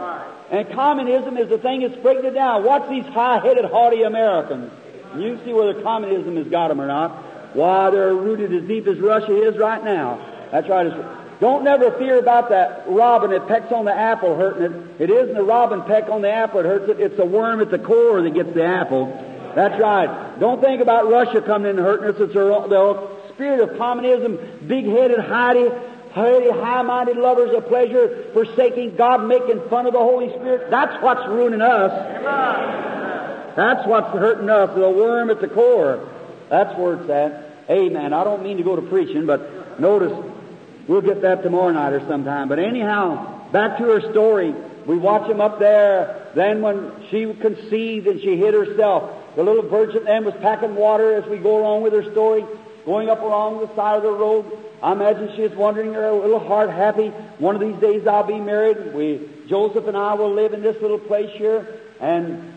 And communism is the thing that's breaking it down. Watch these high-headed, haughty Americans. You can see whether communism has got them or not. Why, they're rooted as deep as Russia is right now. That's right. Don't never fear about that robin that pecks on the apple hurting it. It isn't the robin peck on the apple that hurts it. It's the worm at the core that gets the apple. That's right. Don't think about Russia coming in and hurting us. It's the spirit of communism, big-headed, high high-minded lovers of pleasure, forsaking God, making fun of the Holy Spirit. That's what's ruining us. That's what's hurting us, the worm at the core. That's where it's at. Amen. I don't mean to go to preaching, but notice, we'll get that tomorrow night or sometime. But anyhow, back to her story. We watch him up there. Then when she conceived and she hid herself, the little virgin then was packing water as we go along with her story, going up along the side of the road. I imagine she is wondering her little heart happy. One of these days I'll be married. We, Joseph and I will live in this little place here. And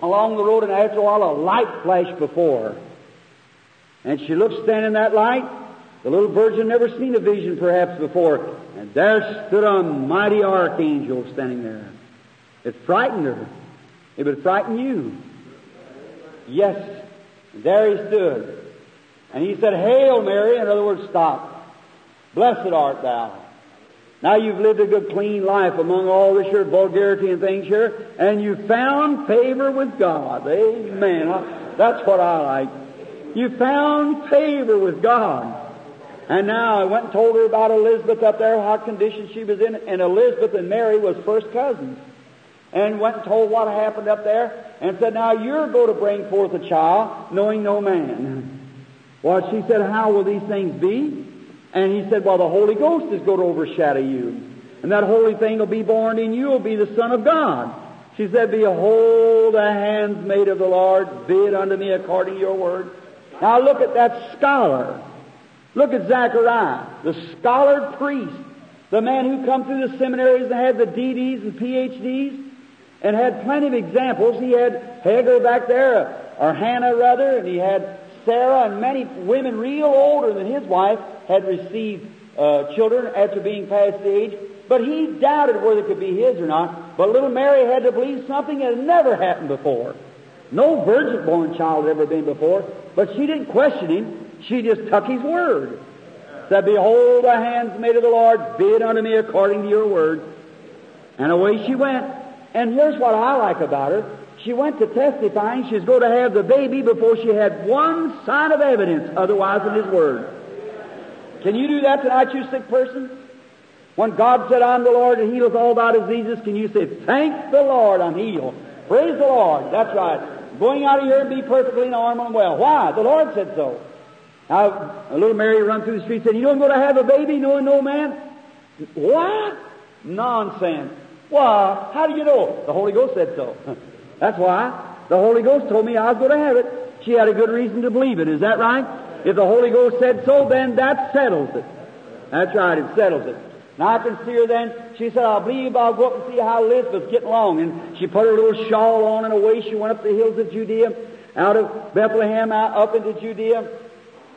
along the road, and after a while, a light flashed before her. And she looked standing in that light. The little virgin never seen a vision perhaps before. And there stood a mighty archangel standing there. It frightened her. It would frighten you. Yes. There he stood. And he said, Hail Mary. In other words, stop. Blessed art thou. Now you've lived a good clean life among all this here vulgarity and things here, and you found favor with God. Amen. That's what I like. You found favor with God. And now I went and told her about Elizabeth up there, what condition she was in, and Elizabeth and Mary was first cousins. And went and told what happened up there, and said, Now you're going to bring forth a child, knowing no man. Well, she said, How will these things be? And he said, Well, the Holy Ghost is going to overshadow you. And that holy thing will be born in you, will be the Son of God. She said, Behold, the handmaid of the Lord, be it unto me according to your word. Now look at that scholar. Look at Zachariah, the scholar priest, the man who come through the seminaries and had the DDs and PhDs and had plenty of examples. He had Hagar back there, or Hannah rather, and he had Sarah and many women real older than his wife had received uh, children after being past the age. But he doubted whether it could be his or not. But little Mary had to believe something that had never happened before. No virgin born child had ever been before. But she didn't question him. She just took his word. Said, Behold, the hands made of the Lord, be it unto me according to your word. And away she went. And here's what I like about her. She went to testifying she's going to have the baby before she had one sign of evidence otherwise than his word. Can you do that tonight, you sick person? When God said, I'm the Lord that healeth all thy diseases, can you say, Thank the Lord, I'm healed. Praise the Lord. That's right. Going out of here and be perfectly normal and well. Why? The Lord said so. Now, a little Mary run through the street and said, You don't go to have a baby knowing no man? What? Nonsense. Why? How do you know? The Holy Ghost said so. That's why. The Holy Ghost told me I was going to have it. She had a good reason to believe it. Is that right? If the Holy Ghost said so, then that settles it. That's right, it settles it. Now I can see her then. She said, I believe I'll go up and see how Elizabeth's getting along. And she put her little shawl on and away she went up the hills of Judea, out of Bethlehem, out, up into Judea.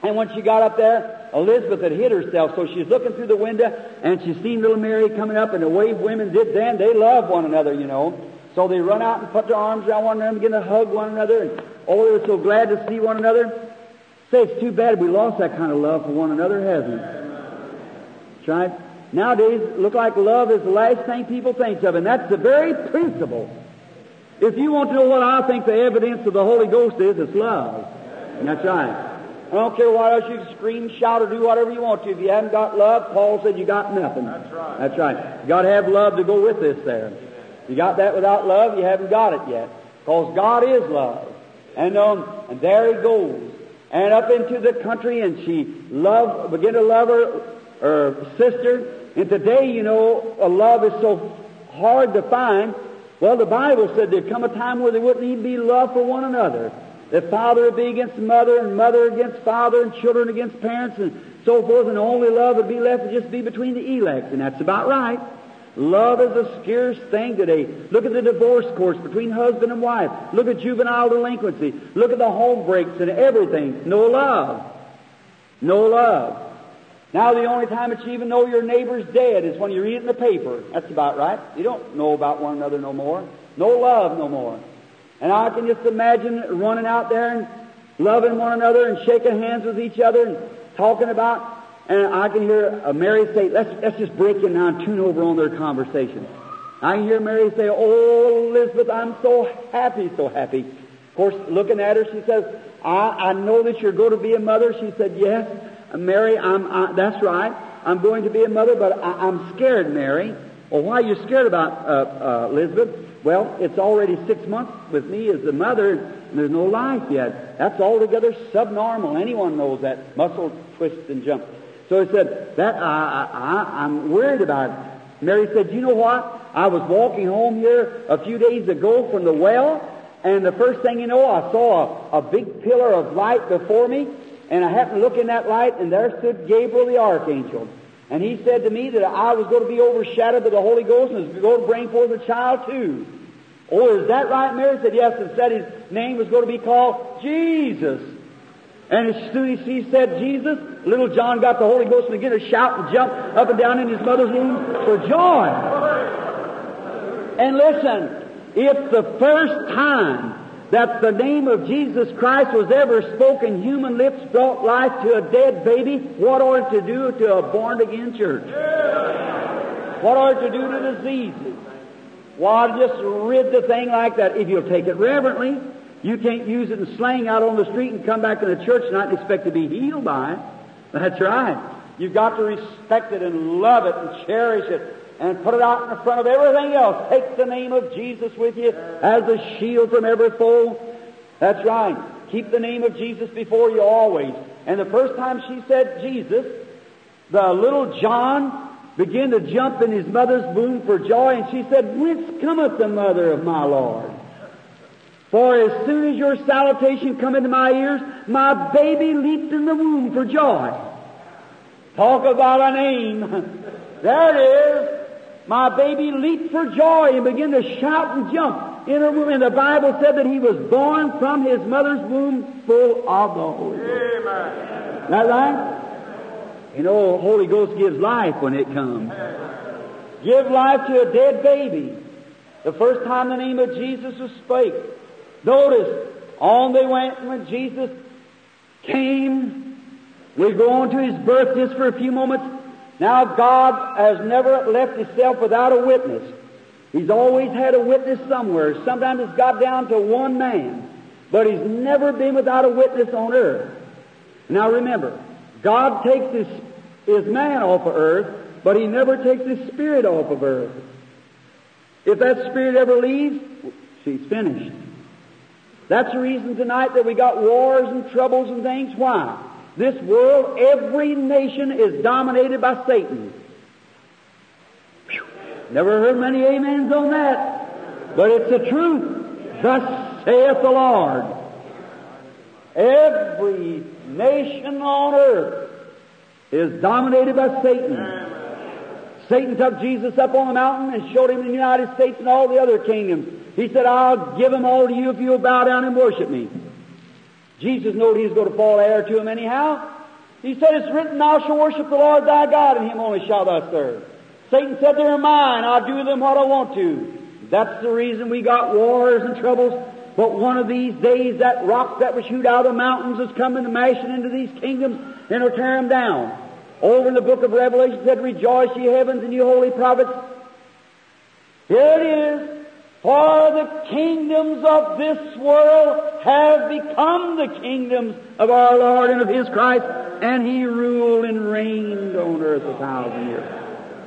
And when she got up there, Elizabeth had hid herself, so she's looking through the window, and she's seen little Mary coming up, and the way women did then, they love one another, you know. So they run out and put their arms around one another and begin to hug one another, and oh, they were so glad to see one another. Say, it's too bad we lost that kind of love for one another, hasn't it? Right. Nowadays, look like love is the last thing people think of, and that's the very principle. If you want to know what I think the evidence of the Holy Ghost is, it's love. That's right. I don't care what else you can scream, shout, or do whatever you want to. If you haven't got love, Paul said you got nothing. That's right. That's right. You got to have love to go with this there. You got that without love, you haven't got it yet. Because God is love. And, um, and there he goes. And up into the country, and she loved, began to love her, her sister. And today, you know, a love is so hard to find. Well, the Bible said there'd come a time where there wouldn't even be love for one another. That father would be against mother, and mother against father, and children against parents, and so forth, and only love would be left to just be between the elect. And that's about right. Love is a scarce thing today. Look at the divorce courts between husband and wife. Look at juvenile delinquency. Look at the home breaks and everything. No love. No love. Now the only time that you even know your neighbor's dead is when you read it in the paper. That's about right. You don't know about one another no more. No love no more. And I can just imagine running out there and loving one another and shaking hands with each other and talking about and I can hear Mary say, let's, let's just break in now and tune over on their conversation. I can hear Mary say, Oh, Elizabeth, I'm so happy, so happy. Of course, looking at her, she says, I, I know that you're going to be a mother. She said, Yes, Mary, I'm, I, that's right. I'm going to be a mother, but I, I'm scared, Mary. Well, why are you scared about uh, uh, Elizabeth? Well, it's already six months with me as the mother, and there's no life yet. That's altogether subnormal. Anyone knows that. Muscle twist and jump. So he said, that, I, I, I'm worried about it. Mary said, you know what? I was walking home here a few days ago from the well, and the first thing you know, I saw a, a big pillar of light before me, and I happened to look in that light, and there stood Gabriel the archangel. And he said to me that I was going to be overshadowed by the Holy Ghost and was going to bring forth a child too. Oh, is that right? Mary said, yes, and said his name was going to be called Jesus. And as soon as he said Jesus, little John got the Holy Ghost and began to shout and jump up and down in his mother's womb for joy. And listen, if the first time that the name of Jesus Christ was ever spoken, human lips brought life to a dead baby, what ought to do to a born again church? What ought to do to diseases? Why, just rid the thing like that. If you'll take it reverently, you can't use it in slang out on the street and come back to the church and not expect to be healed by it. That's right. You've got to respect it and love it and cherish it and put it out in front of everything else. Take the name of Jesus with you as a shield from every foe. That's right. Keep the name of Jesus before you always. And the first time she said Jesus, the little John began to jump in his mother's womb for joy, and she said, Whence cometh the mother of my Lord? For as soon as your salutation come into my ears, my baby leaped in the womb for joy. Talk about a name. There it is. My baby leaped for joy and began to shout and jump in her womb. And the Bible said that he was born from his mother's womb full of the Holy Ghost. Amen. That right? You know, Holy Ghost gives life when it comes. Give life to a dead baby. The first time the name of Jesus was spake, Notice, on they went when Jesus came. We go on to his birth just for a few moments. Now God has never left himself without a witness. He's always had a witness somewhere. Sometimes it's got down to one man. But he's never been without a witness on earth. Now remember, God takes his, his man off of earth, but he never takes his spirit off of earth. If that spirit ever leaves, she's finished. That's the reason tonight that we got wars and troubles and things. Why? This world, every nation is dominated by Satan. Never heard many amens on that. But it's the truth. Thus saith the Lord. Every nation on earth is dominated by Satan. Satan took Jesus up on the mountain and showed him the United States and all the other kingdoms. He said, I'll give them all to you if you'll bow down and worship me. Jesus knew he was going to fall heir to him anyhow. He said, It's written, Thou shalt worship the Lord thy God, and him only shalt thou serve. Satan said, They're mine. I'll do them what I want to. That's the reason we got wars and troubles. But one of these days, that rock that was shoot out of the mountains is coming to mashing into these kingdoms and will tear them down. Over in the book of Revelation said, Rejoice, ye heavens, and ye holy prophets. Here it is. For the kingdoms of this world have become the kingdoms of our Lord and of His Christ, and He ruled and reigned on earth a thousand years.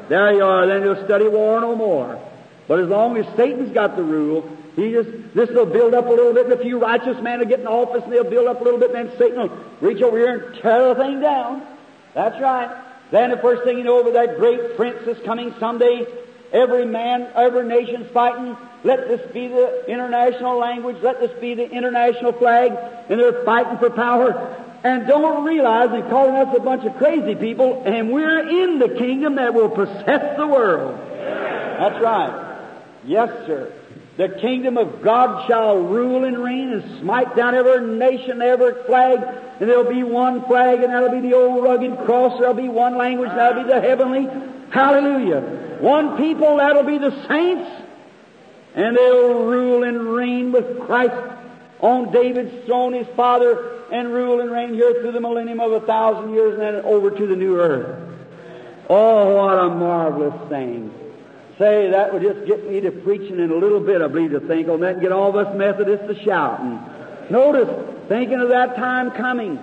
There you are, then you'll study war no more. But as long as Satan's got the rule, he just, this will build up a little bit, and a few righteous men will get in office, and they'll build up a little bit, and then Satan will reach over here and tear the thing down. That's right. Then the first thing you know, over that great prince is coming someday. Every man, every nation's fighting. Let this be the international language. Let this be the international flag. And they're fighting for power. And don't realize they're calling us a bunch of crazy people, and we're in the kingdom that will possess the world. That's right. Yes, sir. The kingdom of God shall rule and reign and smite down every nation, every flag, and there'll be one flag, and that'll be the old rugged cross. There'll be one language, and that'll be the heavenly. Hallelujah. One people, that'll be the saints, and they'll rule and reign with Christ on David's throne, his father, and rule and reign here through the millennium of a thousand years, and then over to the new earth. Oh, what a marvelous thing. Say, that would just get me to preaching in a little bit, I believe, to think on that and get all of us Methodists to shouting. Notice, thinking of that time coming.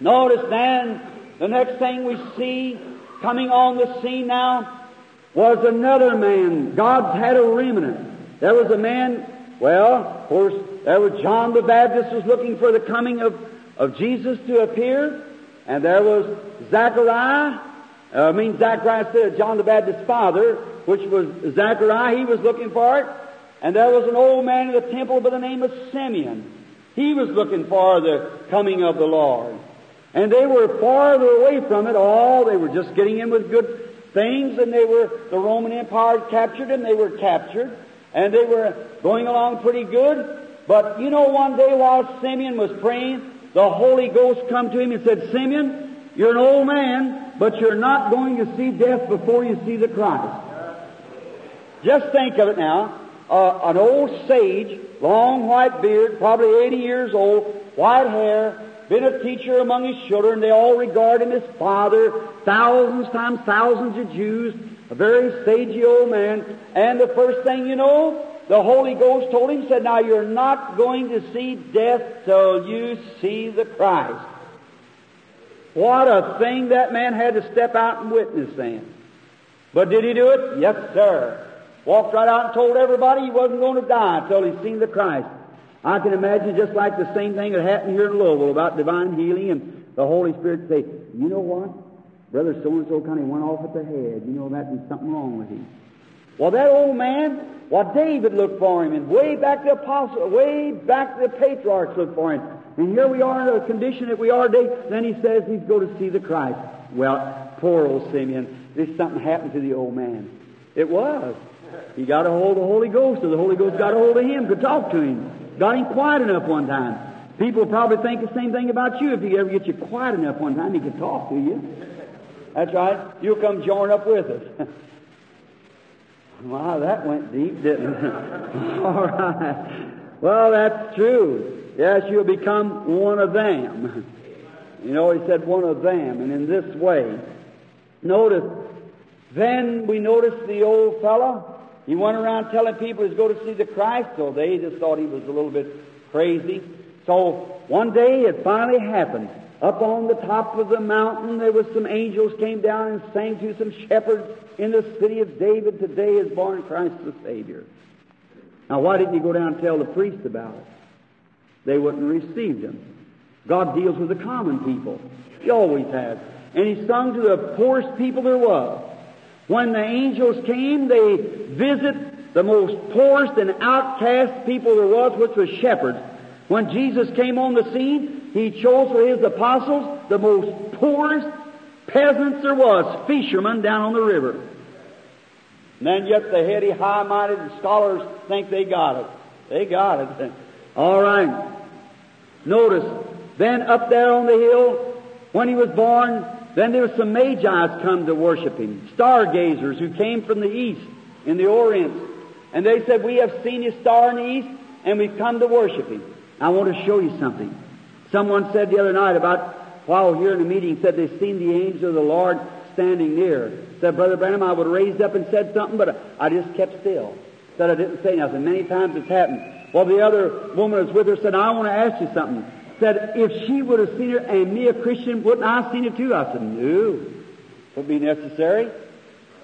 Notice then, the next thing we see coming on the scene now was another man. God's had a remnant. There was a man, well, of course, there was John the Baptist was looking for the coming of, of Jesus to appear, and there was Zachariah, uh, I mean Zachariah said John the Baptist's father, which was Zachariah, he was looking for it. And there was an old man in the temple by the name of Simeon. He was looking for the coming of the Lord. And they were farther away from it all. They were just getting in with good things, and they were, the Roman Empire captured them, they were captured, and they were going along pretty good. But you know, one day while Simeon was praying, the Holy Ghost come to him and said, Simeon, you're an old man, but you're not going to see death before you see the Christ. Just think of it now. Uh, an old sage, long white beard, probably 80 years old, white hair, been a teacher among his children. They all regard him as father. Thousands times thousands of Jews. A very sagey old man. And the first thing you know, the Holy Ghost told him, said, Now you're not going to see death till you see the Christ. What a thing that man had to step out and witness then. But did he do it? Yes, sir. Walked right out and told everybody he wasn't going to die until he'd seen the Christ. I can imagine just like the same thing that happened here in Louisville about divine healing and the Holy Spirit say, you know what? Brother so-and-so kind of went off at the head. You know that there's something wrong with him. Well, that old man, well, David looked for him, and way back the apostle, way back the patriarchs looked for him. And here we are in the condition that we are today. Then he says he's going to see the Christ. Well, poor old Simeon, there's something happened to the old man. It was. He got a hold of the Holy Ghost, or the Holy Ghost got a hold of him, could talk to him. Got him quiet enough one time. People probably think the same thing about you. If he ever gets you quiet enough one time, he can talk to you. That's right. You'll come join up with us. wow, that went deep, didn't it? All right. Well, that's true. Yes, you'll become one of them. You know, he said one of them, and in this way. Notice, then we notice the old fellow he went around telling people he's going to see the Christ, so they just thought he was a little bit crazy. So one day it finally happened. Up on the top of the mountain, there was some angels came down and sang to some shepherds in the city of David. Today is born Christ the Savior. Now, why didn't you go down and tell the priest about it? They wouldn't receive him. God deals with the common people. He always has. And he sung to the poorest people there was. When the angels came, they visit the most poorest and outcast people there was, which was shepherds. When Jesus came on the scene, He chose for His apostles the most poorest peasants there was, fishermen down on the river. And then yet the heady, high-minded scholars think they got it. They got it. All right. Notice, then up there on the hill, when he was born, then there were some magi's come to worship him, stargazers who came from the east in the Orient. And they said, We have seen his star in the east, and we've come to worship him. I want to show you something. Someone said the other night about, while here in a meeting, said they've seen the angel of the Lord standing near. Said, Brother Branham, I would have raised up and said something, but I just kept still. Said I didn't say nothing. Many times it's happened. Well, the other woman was with her said, I want to ask you something. Said, if she would have seen her and me a Christian, wouldn't I have seen it too? I said, no. Would be necessary.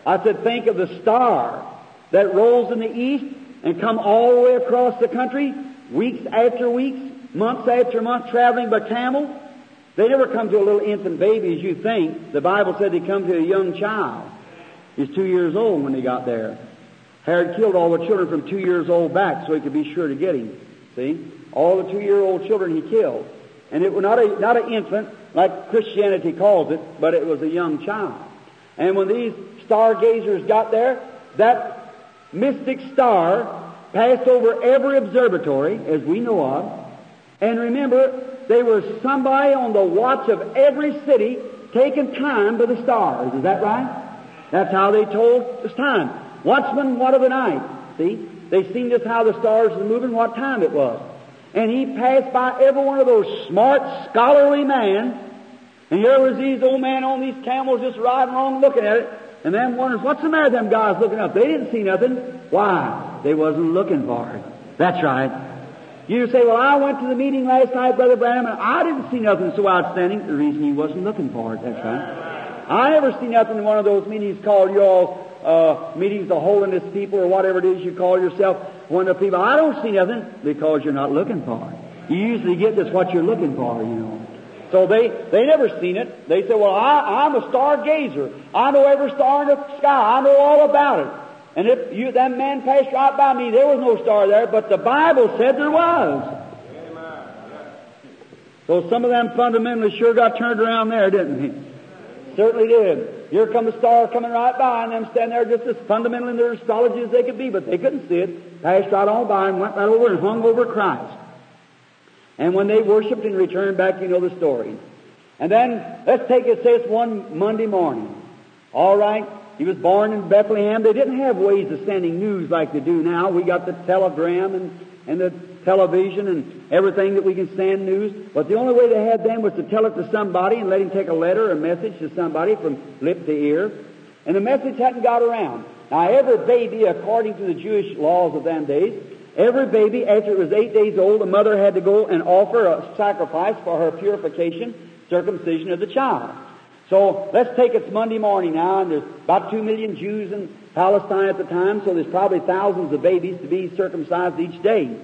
I said, think of the star that rolls in the east and come all the way across the country, weeks after weeks, months after months, traveling by camel. They never come to a little infant baby as you think. The Bible said they come to a young child. He's two years old when they got there. Herod killed all the children from two years old back so he could be sure to get him. See? All the two-year-old children he killed. And it was not a, not an infant like Christianity calls it, but it was a young child. And when these stargazers got there, that mystic star passed over every observatory, as we know of. And remember, there was somebody on the watch of every city taking time by the stars. Is that right? That's how they told the time. Watchman, what of the night? See? They seen just how the stars were moving, what time it was. And he passed by every one of those smart, scholarly men. And here was these old men on these camels just riding along looking at it. And them wonders, what's the matter with them guys looking up? They didn't see nothing. Why? They wasn't looking for it. That's right. You say, well, I went to the meeting last night, Brother Branham, and I didn't see nothing so outstanding. The reason he wasn't looking for it, that's right. I never see nothing in one of those meetings called y'all uh, meetings of holiness people or whatever it is you call yourself. One of the people, I don't see nothing because you're not looking for it. You usually get just what you're looking for, you know. So they, they never seen it. They said, well, I, I'm a stargazer. I know every star in the sky. I know all about it. And if you, that man passed right by me, there was no star there, but the Bible said there was. So some of them fundamentally sure got turned around there, didn't they? Certainly did. Here come a star coming right by, and them standing there just as fundamental in their astrology as they could be, but they couldn't see it. Passed right on by and went right over and hung over Christ. And when they worshiped and returned back, you know the story. And then, let's take it, say it's one Monday morning. All right? He was born in Bethlehem. They didn't have ways of sending news like they do now. We got the telegram and, and the television and everything that we can send news. But the only way they had then was to tell it to somebody and let him take a letter or message to somebody from lip to ear. And the message hadn't got around. Now, every baby, according to the Jewish laws of them days, every baby, after it was eight days old, the mother had to go and offer a sacrifice for her purification, circumcision of the child. So let's take it's Monday morning now, and there's about two million Jews in Palestine at the time, so there's probably thousands of babies to be circumcised each day.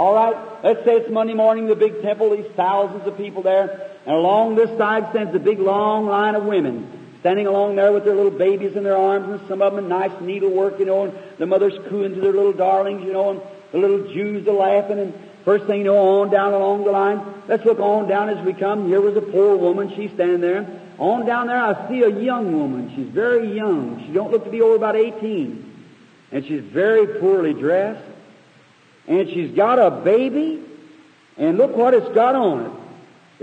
All right, let's say it's Monday morning, the big temple, these thousands of people there, and along this side stands a big long line of women standing along there with their little babies in their arms, and some of them in nice needlework, you know, and the mothers cooing to their little darlings, you know, and the little Jews are laughing, and First thing you know, on down along the line. Let's look on down as we come. Here was a poor woman. She's standing there. On down there, I see a young woman. She's very young. She don't look to be over about 18. And she's very poorly dressed. And she's got a baby. And look what it's got on it.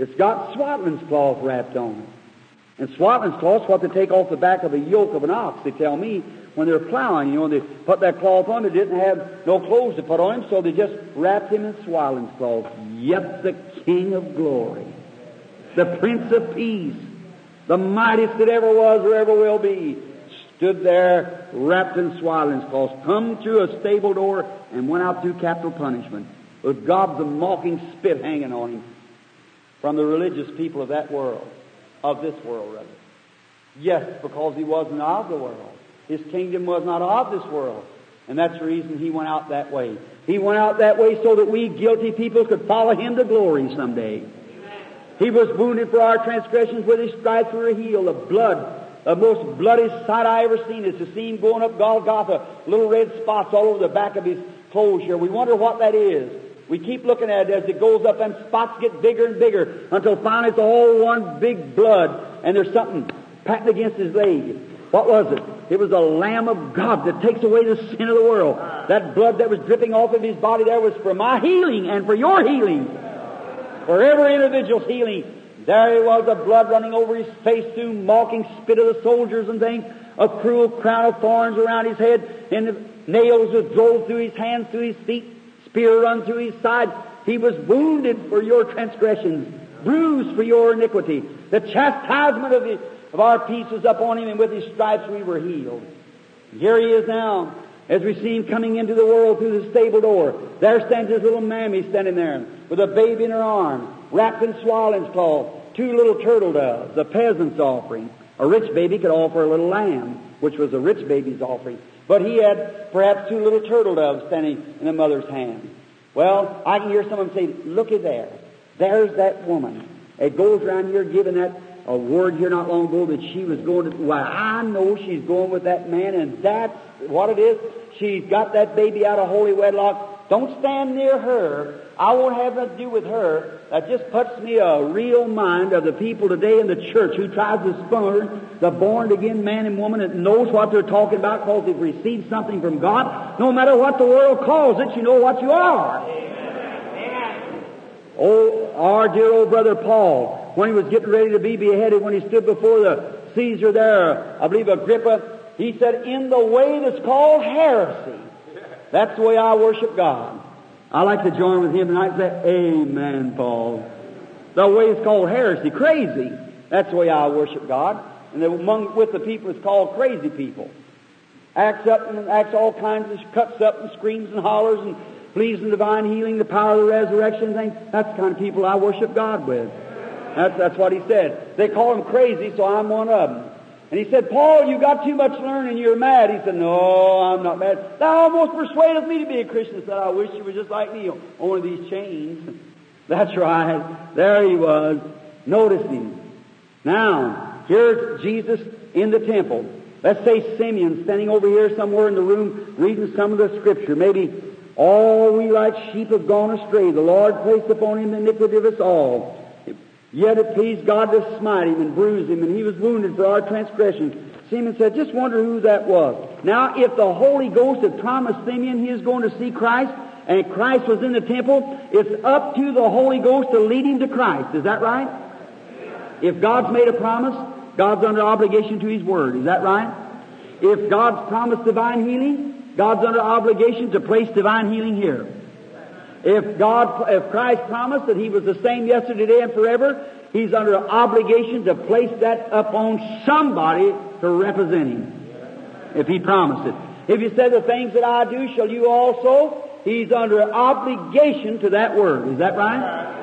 It's got swaddling's cloth wrapped on it. And swaddling's cloth's what they take off the back of a yoke of an ox, they tell me when they were plowing. You know, they put that cloth on. They didn't have no clothes to put on him, so they just wrapped him in swaddling cloth. Yet the King of glory, the Prince of Peace, the mightiest that ever was or ever will be, stood there wrapped in swaddling cloth, come through a stable door and went out through capital punishment with gobs of mocking spit hanging on him from the religious people of that world, of this world rather. Yes, because he wasn't of the world. His kingdom was not of this world. And that's the reason he went out that way. He went out that way so that we guilty people could follow him to glory someday. He was wounded for our transgressions, with his stripes we were healed. The blood, the most bloody sight I ever seen is to see him going up Golgotha, little red spots all over the back of his clothes here. We wonder what that is. We keep looking at it as it goes up, and spots get bigger and bigger until finally it's all one big blood, and there's something patting against his leg. What was it? It was the Lamb of God that takes away the sin of the world. That blood that was dripping off of his body there was for my healing and for your healing. for every individual's healing. There he was, the blood running over his face through mocking spit of the soldiers and things, a cruel crown of thorns around his head, and the nails were drove through his hands, through his feet, spear run through his side. He was wounded for your transgressions, bruised for your iniquity. The chastisement of, the, of our peace was upon him, and with his stripes we were healed. And Here he is now, as we see him coming into the world through the stable door. There stands his little mammy standing there with a baby in her arm, wrapped in swaddling cloth, two little turtle doves, a peasant's offering. A rich baby could offer a little lamb, which was a rich baby's offering. But he had perhaps two little turtle doves standing in a mother's hand. Well, I can hear someone say, look at there. There's that woman. It goes around here giving that a word here not long ago that she was going to, well, I know she's going with that man and that's what it is. She's got that baby out of holy wedlock. Don't stand near her. I won't have nothing to do with her. That just puts me a real mind of the people today in the church who tries to spurn the born again man and woman that knows what they're talking about because they've received something from God. No matter what the world calls it, you know what you are. Oh, our dear old brother Paul, when he was getting ready to be beheaded, when he stood before the Caesar there, I believe Agrippa, he said, in the way that's called heresy. That's the way I worship God. I like to join with him and I say, Amen, Paul. The way it's called heresy, crazy. That's the way I worship God. And among with the people it's called crazy people. Acts up and acts all kinds of cuts up and screams and hollers and pleads in divine healing, the power of the resurrection thing. That's the kind of people I worship God with. That's, that's what he said. They call him crazy, so I'm one of them. And he said, Paul, you got too much learning, you're mad. He said, No, I'm not mad. That almost persuaded me to be a Christian. Said, I wish you were just like me on one of these chains. That's right. There he was. Notice him. Now, here's Jesus in the temple. Let's say Simeon standing over here somewhere in the room reading some of the scripture. Maybe all we like sheep have gone astray. The Lord placed upon him the iniquity of us all. Yet it pleased God to smite him and bruise him, and he was wounded for our transgressions. Simeon said, just wonder who that was. Now, if the Holy Ghost had promised Simeon he was going to see Christ, and Christ was in the temple, it's up to the Holy Ghost to lead him to Christ. Is that right? If God's made a promise, God's under obligation to His Word. Is that right? If God's promised divine healing, God's under obligation to place divine healing here. If God, if Christ promised that He was the same yesterday, today, and forever, He's under obligation to place that upon somebody to represent Him. If He promised it. If He said, the things that I do shall you also, He's under obligation to that word. Is that right?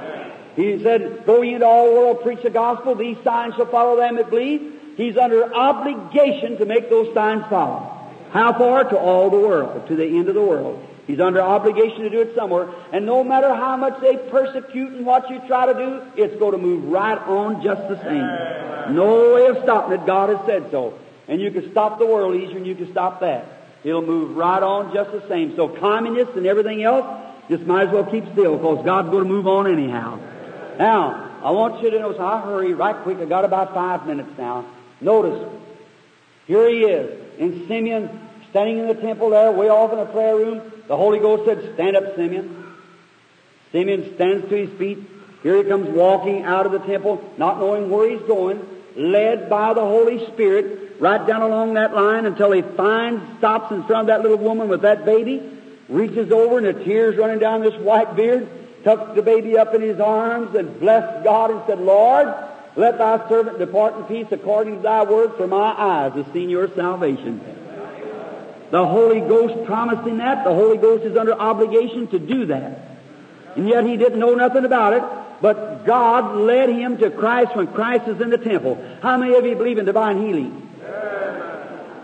He said, go ye into all the world, preach the gospel, these signs shall follow them that believe. He's under obligation to make those signs follow. How far? To all the world, to the end of the world. He's under obligation to do it somewhere. And no matter how much they persecute and what you try to do, it's going to move right on just the same. No way of stopping it. God has said so. And you can stop the world easier than you can stop that. It'll move right on just the same. So communists and everything else, just might as well keep still because God's going to move on anyhow. Now, I want you to notice, I'll hurry right quick. I got about five minutes now. Notice, here he is, in Simeon, standing in the temple there, way off in the prayer room. The Holy Ghost said, Stand up, Simeon. Simeon stands to his feet. Here he comes walking out of the temple, not knowing where he's going, led by the Holy Spirit, right down along that line until he finds, stops in front of that little woman with that baby, reaches over and the tears running down this white beard, tucks the baby up in his arms and blessed God and said, Lord, let thy servant depart in peace according to thy word, for my eyes have seen your salvation. The Holy Ghost promised him that. The Holy Ghost is under obligation to do that. And yet he didn't know nothing about it, but God led him to Christ when Christ is in the temple. How many of you believe in divine healing?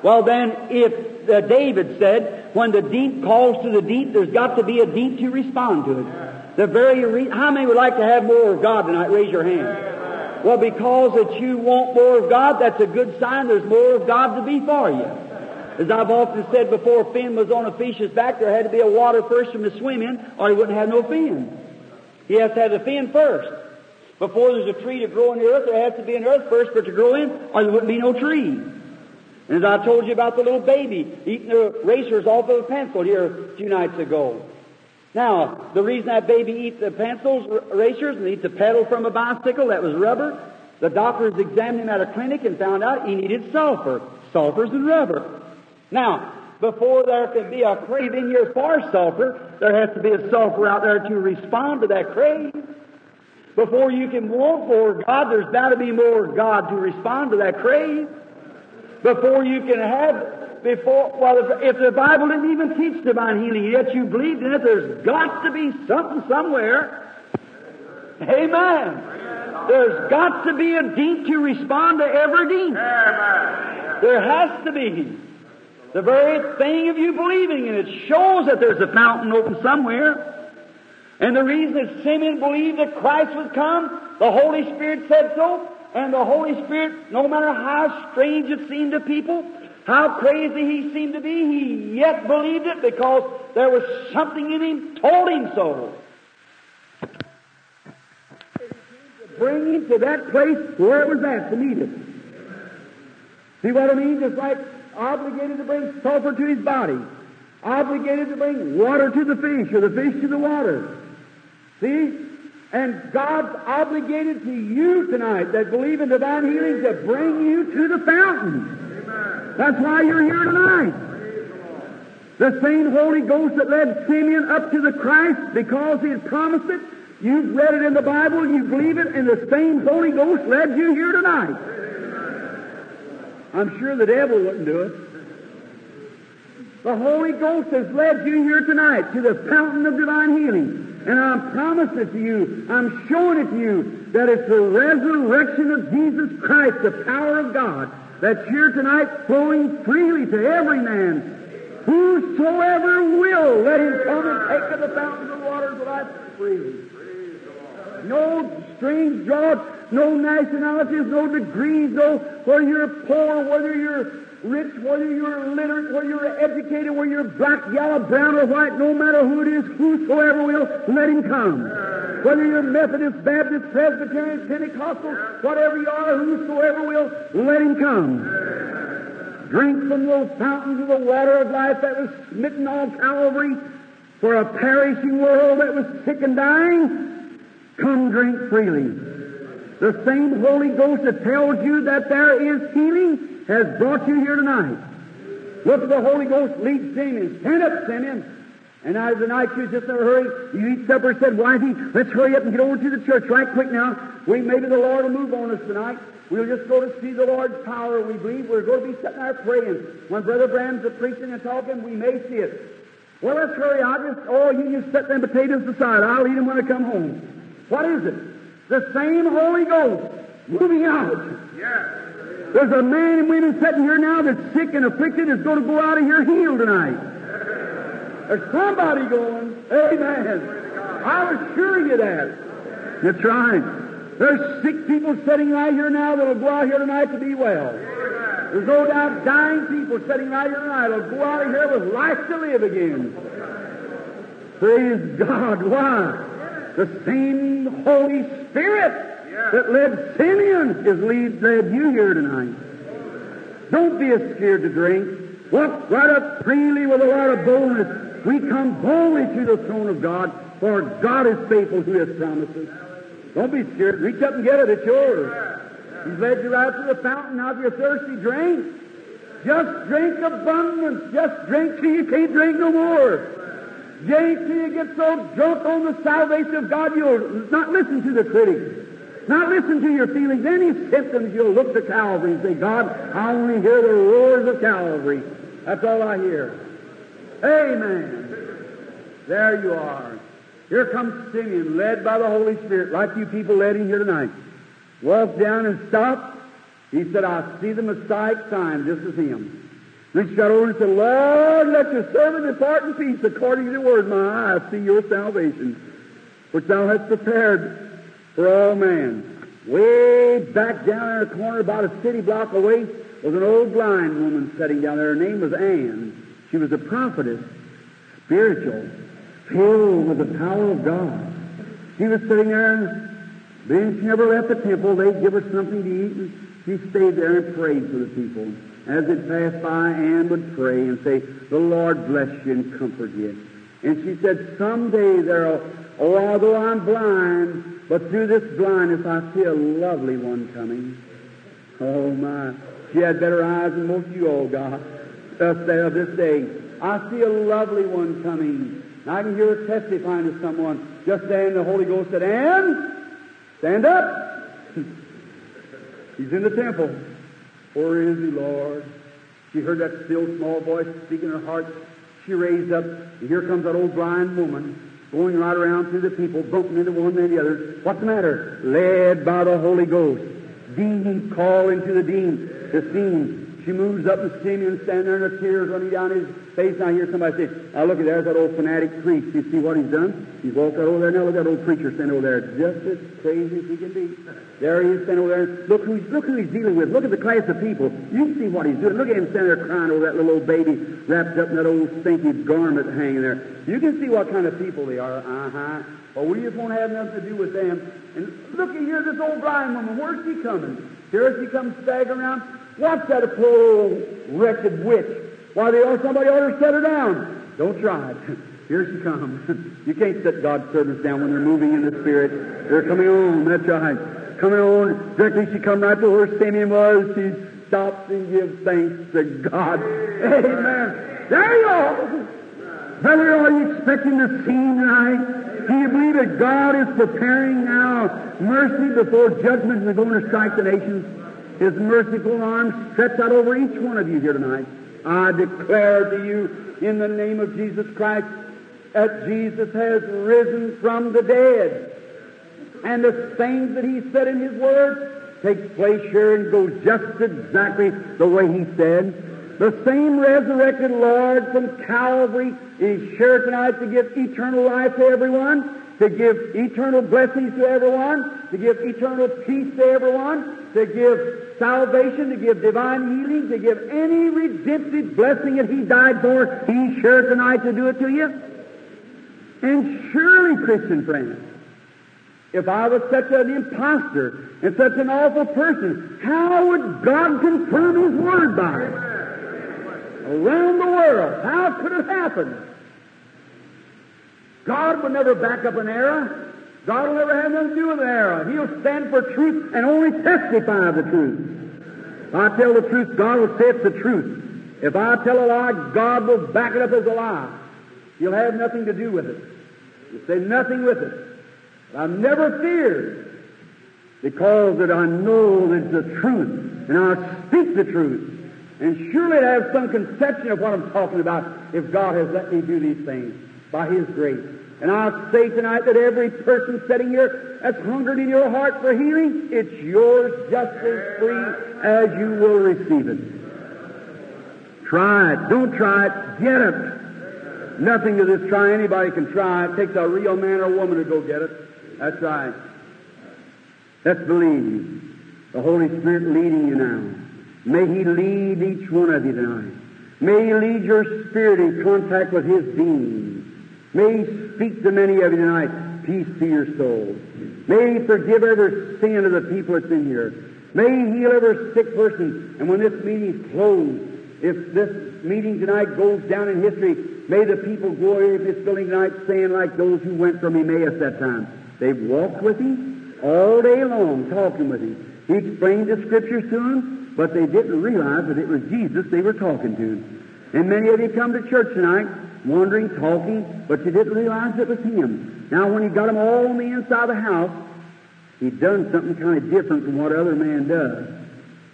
Well then, if uh, David said, when the deep calls to the deep, there's got to be a deep to respond to it. The very re- how many would like to have more of God tonight? Raise your hand. Well, because that you want more of God, that's a good sign there's more of God to be for you. As I've often said before, fin was on a fish's back, there had to be a water first from to swim in, or he wouldn't have no fin. He has to have the fin first. Before there's a tree to grow in the earth, there has to be an earth first for it to grow in, or there wouldn't be no tree. And as I told you about the little baby eating the racers off of a pencil here a few nights ago. Now, the reason that baby eats the pencils, erasers, and eats a pedal from a bicycle that was rubber, the doctors examined him at a clinic and found out he needed sulfur. Sulfur's in rubber. Now, before there can be a craving here for sulfur, there has to be a sulfur out there to respond to that crave. Before you can want for God, there's got to be more God to respond to that crave. Before you can have, before, well, if, if the Bible didn't even teach divine healing, yet you believed in it, there's got to be something somewhere. Amen. There's got to be a deed to respond to every deed. There has to be. The very thing of you believing in it shows that there's a fountain open somewhere. And the reason that Simeon believed that Christ would come, the Holy Spirit said so, and the Holy Spirit, no matter how strange it seemed to people, how crazy he seemed to be, he yet believed it because there was something in him told him so. Bring him to that place where it was at to meet it. See what I mean? Just like obligated to bring sulfur to his body, obligated to bring water to the fish, or the fish to the water. See? And God's obligated to you tonight that believe in divine healing to bring you to the fountain. That's why you're here tonight. The same Holy Ghost that led Simeon up to the Christ because he had promised it. You've read it in the Bible, you believe it, and the same Holy Ghost led you here tonight. I'm sure the devil wouldn't do it. The Holy Ghost has led you here tonight to the fountain of divine healing. And I'm promising it to you, I'm showing it to you, that it's the resurrection of Jesus Christ, the power of God, that's here tonight flowing freely to every man. Whosoever will, let him come and take of the fountains of waters of life freely. No strange jobs, no nationalities, no degrees, no whether you're poor, whether you're rich, whether you're literate, whether you're educated, whether you're black, yellow, brown, or white, no matter who it is, whosoever will, let him come. Whether you're Methodist, Baptist, Presbyterian, Pentecostal, whatever you are, whosoever will, let him come. Drink from those fountains of the water of life that was smitten on Calvary for a perishing world that was sick and dying. Come drink freely. The same Holy Ghost that tells you that there is healing has brought you here tonight. Look at the Holy Ghost lead Simeon. Stand up, Simeon. And as the night you just in a hurry, you eat supper, said, Wifey, let's hurry up and get over to the church right quick now. We maybe the Lord will move on us tonight. We'll just go to see the Lord's power, we believe. We're going to be sitting there praying. When Brother Branham's a preaching and talking, we may see it. Well, let's hurry. I'll just, oh, you just set them potatoes aside. I'll eat them when I come home. What is it? The same Holy Ghost moving out. Yes. There's a man and women sitting here now that's sick and afflicted is going to go out of here healed tonight. There's somebody going. Amen. I was sure you that. That's right. There's sick people sitting right here now that'll go out here tonight to be well. There's no doubt dying people sitting right here tonight will go out of here with life to live again. Praise God. Why? The same Holy Spirit that led Simeon is lead, led you here tonight. Don't be scared to drink. Walk right up freely with a lot of boldness. We come boldly to the throne of God, for God is faithful to His promises. Don't be scared. Reach up and get it. It's yours. He's led you right to the fountain. of your thirsty, drink. Just drink abundance. Just drink till you can't drink no more. Till you get so drunk on the salvation of God you'll not listen to the critics. Not listen to your feelings, any symptoms. You'll look to Calvary and say, God, I only hear the roars of Calvary. That's all I hear. Amen. There you are. Here comes Simeon, led by the Holy Spirit, like you people led him here tonight. Walked down and stopped. He said, I see the Messiah sign, just as him. Reached out over and said, Lord, let your servant depart in peace according to your word. My eyes see your salvation, which thou hast prepared for all men. Way back down in a corner, about a city block away, was an old blind woman sitting down there. Her name was Anne. She was a prophetess, spiritual, filled with the power of God. She was sitting there, and then she never left the temple. They'd give her something to eat, and she stayed there and prayed for the people. As it passed by, Anne would pray and say, The Lord bless you and comfort you. And she said, someday there'll, oh, although I'm blind, but through this blindness I see a lovely one coming. Oh, my. She had better eyes than most of you all got of this day. I see a lovely one coming. I can hear her testifying to someone. Just then the Holy Ghost said, Anne, stand up. He's in the temple. Where is he, Lord? She heard that still small voice speaking in her heart. She raised up, and here comes that old blind woman going right around through the people, bumping into one and the other. What's the matter? Led by the Holy Ghost. Dean calling into the dean. The scene she moves up and Simeon standing there and the tears running down his face. And I hear somebody say, Now look at there's that old fanatic priest. You see what he's done? He's walked out over there. Now look at that old preacher standing over there. Just as crazy as he can be. There he is standing over there. Look who, look who he's dealing with. Look at the class of people. You see what he's doing. Look at him standing there crying over that little old baby wrapped up in that old stinky garment hanging there. You can see what kind of people they are. Uh-huh. Well, we just won't have nothing to do with them. And look at here, this old blind woman. Where's she coming? Here she comes staggering around. What's that poor old wretched witch? Why, they ought, somebody ought to set her down. Don't try it. Here she comes. you can't set God's servants down when they're moving in the Spirit. They're coming on. That's right. Coming on. Directly she come right to where Simeon was. She stops and gives thanks to God. Amen. There you are. Brother, are you expecting the scene tonight? Do you believe that God is preparing now mercy before judgment is going to strike the nations? His merciful arms stretched out over each one of you here tonight. I declare to you in the name of Jesus Christ that Jesus has risen from the dead. And the things that he said in his word takes place here and goes just exactly the way he said. The same resurrected Lord from Calvary is here tonight to give eternal life to everyone to give eternal blessings to everyone, to give eternal peace to everyone, to give salvation, to give divine healing, to give any redemptive blessing that He died for. He's sure tonight to do it to you. And surely, Christian friends, if I was such an impostor and such an awful person, how would God confirm His Word by it? Around the world, how could it happen? God would never back up an error. God will never have nothing to do with an error. He'll stand for truth and only testify of the truth. If I tell the truth, God will say it's the truth. If I tell a lie, God will back it up as a lie. He'll have nothing to do with it. He'll say nothing with it. But I've never feared because that I know that the truth and I speak the truth. And surely I have some conception of what I'm talking about if God has let me do these things by His grace. And I say tonight that every person sitting here that's hungered in your heart for healing, it's yours just as free as you will receive it. Try it. Don't try it. Get it. Nothing to this try. Anybody can try it. Takes a real man or woman to go get it. That's right. Let's believe. The Holy Spirit leading you now. May He lead each one of you tonight. May He lead your spirit in contact with His being. May He speak to many of you tonight. Peace to your soul. May He forgive every sin of the people that's in here. May He heal every sick person. And when this meeting's closed, if this meeting tonight goes down in history, may the people away from this building tonight saying like those who went from Emmaus that time. They walked with Him all day long, talking with Him. He explained the Scriptures to them, but they didn't realize that it was Jesus they were talking to. And many of you come to church tonight wandering, talking, but you didn't realize it was him. Now, when he got them all on the inside of the house, he'd done something kind of different from what other man does.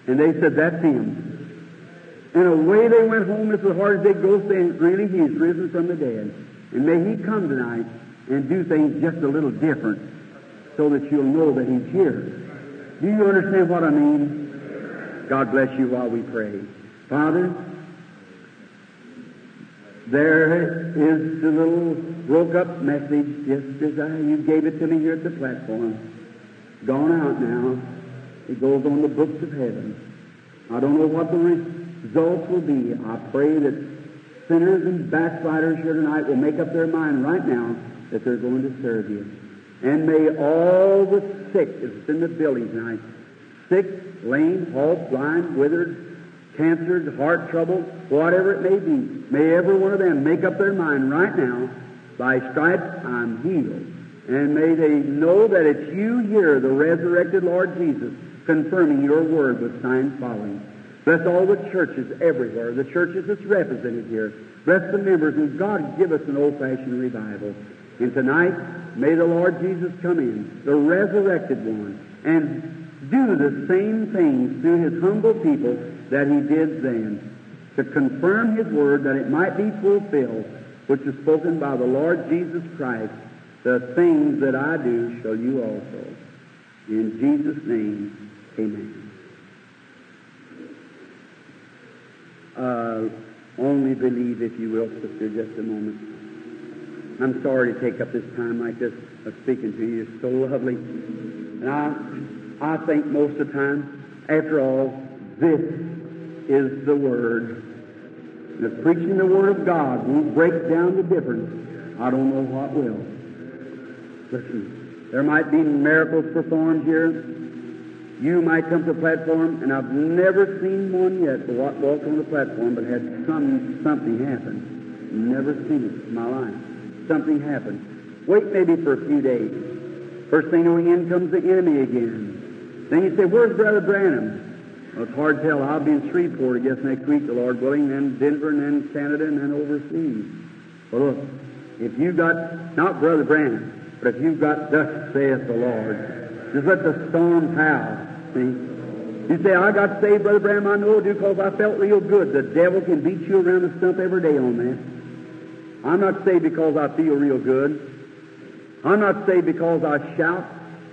And they said, that's him. And away they went home as hard as they go, saying, really, he's risen from the dead. And may he come tonight and do things just a little different so that you'll know that he's here. Do you understand what I mean? God bless you while we pray. Father, there is the little broke up message just as I, you gave it to me here at the platform. Gone out now. It goes on the books of heaven. I don't know what the results will be. I pray that sinners and backsliders here tonight will make up their mind right now that they're going to serve you. And may all the sick that's in the building tonight, sick, lame, halt, blind, withered, cancer, heart trouble, whatever it may be, may every one of them make up their mind right now By stripes I'm healed. And may they know that it's you here, the resurrected Lord Jesus, confirming your word with signs following. Bless all the churches everywhere, the churches that's represented here. Bless the members, and God give us an old-fashioned revival. And tonight, may the Lord Jesus come in, the resurrected one, and do the same things through his humble people that he did then, to confirm his word that it might be fulfilled, which is spoken by the Lord Jesus Christ. The things that I do shall you also. In Jesus' name, amen. Uh, only believe, if you will, sister, just a moment. I'm sorry to take up this time like this of speaking to you. It's so lovely. And I, I think most of the time, after all, this is the Word. And if preaching the Word of God won't break down the difference, I don't know what will. Listen, there might be miracles performed here. You might come to the platform, and I've never seen one yet walk, walk on the platform but had some something happen. Never seen it in my life. Something happened. Wait maybe for a few days. First thing you know, in comes the enemy again. Then you say, Where's Brother Branham? Well, it's hard to tell. I'll be in Shreveport, I guess, next week, the Lord willing, then Denver, and then Canada, and then overseas. Well, look, if you've got, not Brother Branham, but if you've got, thus saith the Lord, just let the storm howl. See? You say, I got saved, Brother Branham, I know I do because I felt real good. The devil can beat you around the stump every day on that. I'm not saved because I feel real good. I'm not saved because I shout.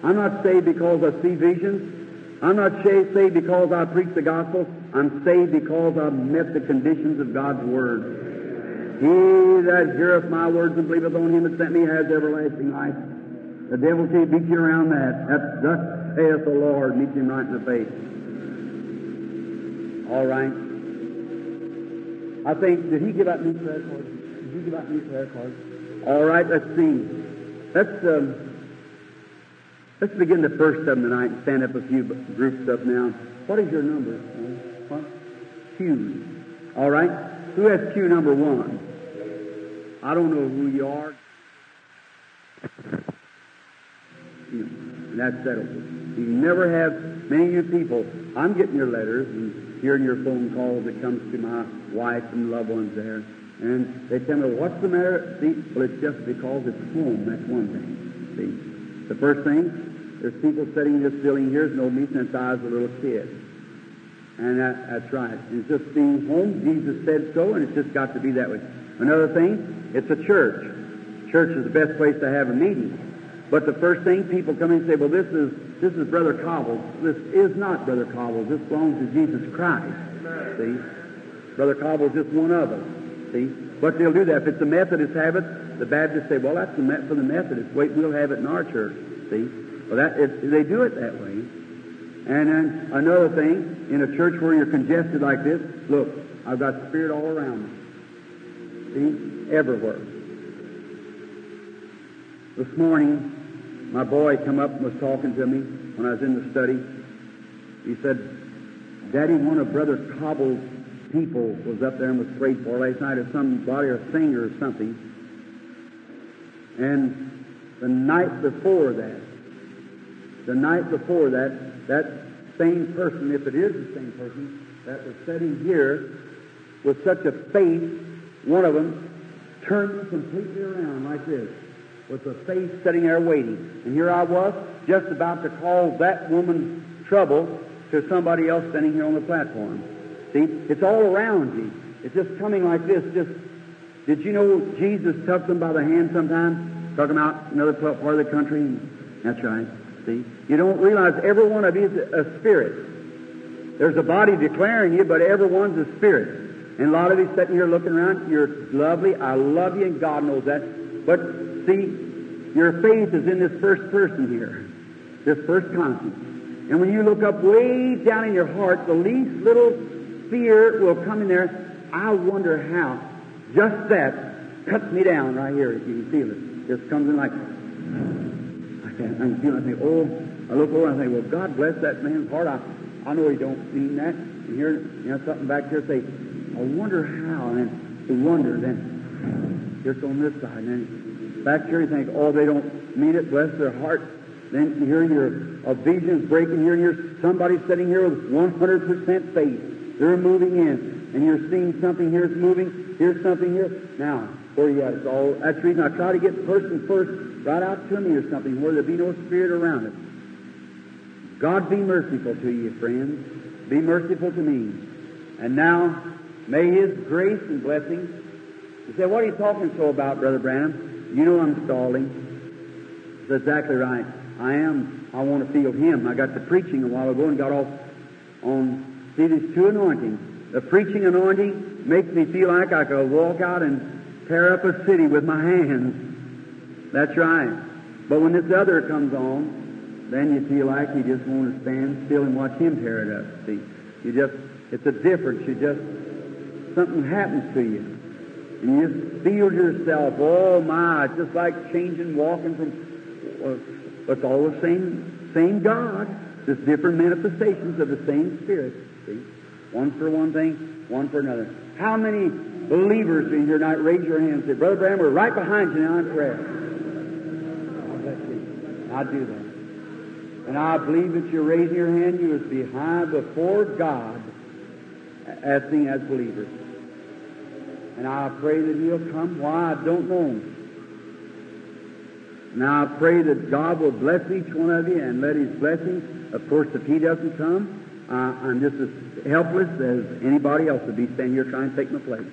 I'm not saved because I see visions. I'm not saved because I preach the gospel. I'm saved because I've met the conditions of God's Word. He that heareth my words and believeth on him that sent me has everlasting life. The devil can't beat you around that. That's thus saith the Lord. Meet him right in the face. All right. I think, did he give out new prayer cards? Did he give out new prayer cards? All right, let's see. Let's, um, let's begin the first of them tonight and stand up a few groups up now. What is your number? What? Q. All right. Who has Q number one? I don't know who you are. And that's settled. You never have many of you people. I'm getting your letters and hearing your phone calls that comes to my wife and loved ones there. And they tell me, what's the matter? See, well, it's just because it's home. That's one thing. See, the first thing, there's people sitting in this building here who's known me since I was a little kid. And that, that's right. It's just being home. Jesus said so, and it's just got to be that way. Another thing, it's a church. Church is the best place to have a meeting. But the first thing people come in and say, well, this is this is Brother Cobbles. This is not Brother Cobbles. This belongs to Jesus Christ. See? Brother Cobbles is just one of us. See? But they'll do that. If it's a Methodist habit, the Baptists say, well, that's the for the Methodists. Wait, we'll have it in our church. See? Well, that it, they do it that way. And then another thing, in a church where you're congested like this, look, I've got spirit all around me. See? Everywhere. This morning, my boy come up and was talking to me when I was in the study. He said, Daddy, one of Brother Cobble's people was up there and was prayed for last night, or somebody, or singer or something. And the night before that, the night before that, that same person, if it is the same person, that was sitting here with such a face, one of them turned me completely around like this, with the face sitting there waiting. And here I was, just about to call that woman's trouble to somebody else standing here on the platform. See, it's all around you. It's just coming like this. Just, did you know Jesus took them by the hand sometimes? Took them out another part of the country? That's right. See, you don't realize every one of you is a spirit. There's a body declaring you, but everyone's a spirit. And a lot of you sitting here looking around, you're lovely. I love you, and God knows that. But see, your faith is in this first person here, this first conscience. And when you look up way down in your heart, the least little fear will come in there. I wonder how. Just that cuts me down right here. If you can feel it. Just comes in like I can't. I'm. I think, oh, I look over and I think, well, God bless that man's heart. I, I know he don't mean that. And here, you know, something back here say, I wonder how. And then you wonder. Then just on this side, and then back here, you think, oh, they don't mean it, bless their heart. Then you hear your visions breaking here, and you're somebody sitting here with 100% faith. They're moving in, and you're seeing something here's moving, here's something here. Now, where you at? It's all, that's the reason I try to get person first right out to me or something where there be no spirit around it. God be merciful to you, friends. Be merciful to me. And now, may His grace and blessing. You say, what are you talking so about, Brother Branham? You know I'm stalling. That's exactly right. I am. I want to feel Him. I got the preaching a while ago and got off on, see, these two anointings. The preaching anointing makes me feel like I could walk out and tear up a city with my hands. That's right. But when this other comes on, then you feel like you just want to stand still and watch him tear it up. See, you just, it's a difference. You just, something happens to you. And you just feel yourself, oh my, it's just like changing, walking from, uh, it's all the same, same God, just different manifestations of the same Spirit. See, one for one thing, one for another. How many believers in here tonight raise your hand and say, Brother Branham, we're right behind you now in prayer. I do that. And I believe that you're raising your hand, you is behind before God, asking as believers. And I pray that He'll come. Why? I don't know. Now I pray that God will bless each one of you and let His blessing. Of course, if He doesn't come, uh, I'm just as helpless as anybody else would be standing here trying to take my place.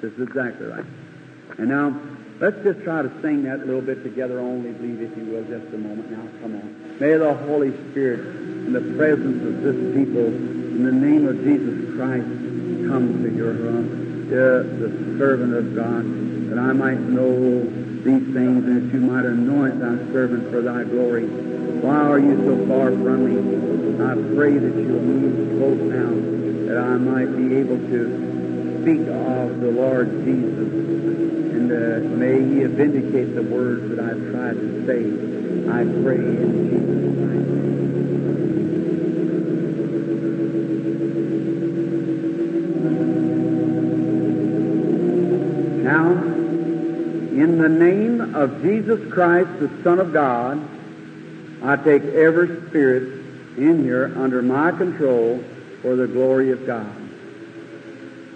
This is exactly right. And now, let's just try to sing that little bit together. Only believe, if you will, just a moment. Now, come on. May the Holy Spirit, in the presence of this people, in the name of Jesus Christ, come to your room the servant of God, that I might know these things and that you might anoint thy servant for thy glory. Why are you so far from me? I pray that you'll move close now, that I might be able to speak of the Lord Jesus. Uh, may he vindicate the words that I've tried to say. I pray in Jesus' name. Now, in the name of Jesus Christ, the Son of God, I take every spirit in here under my control for the glory of God.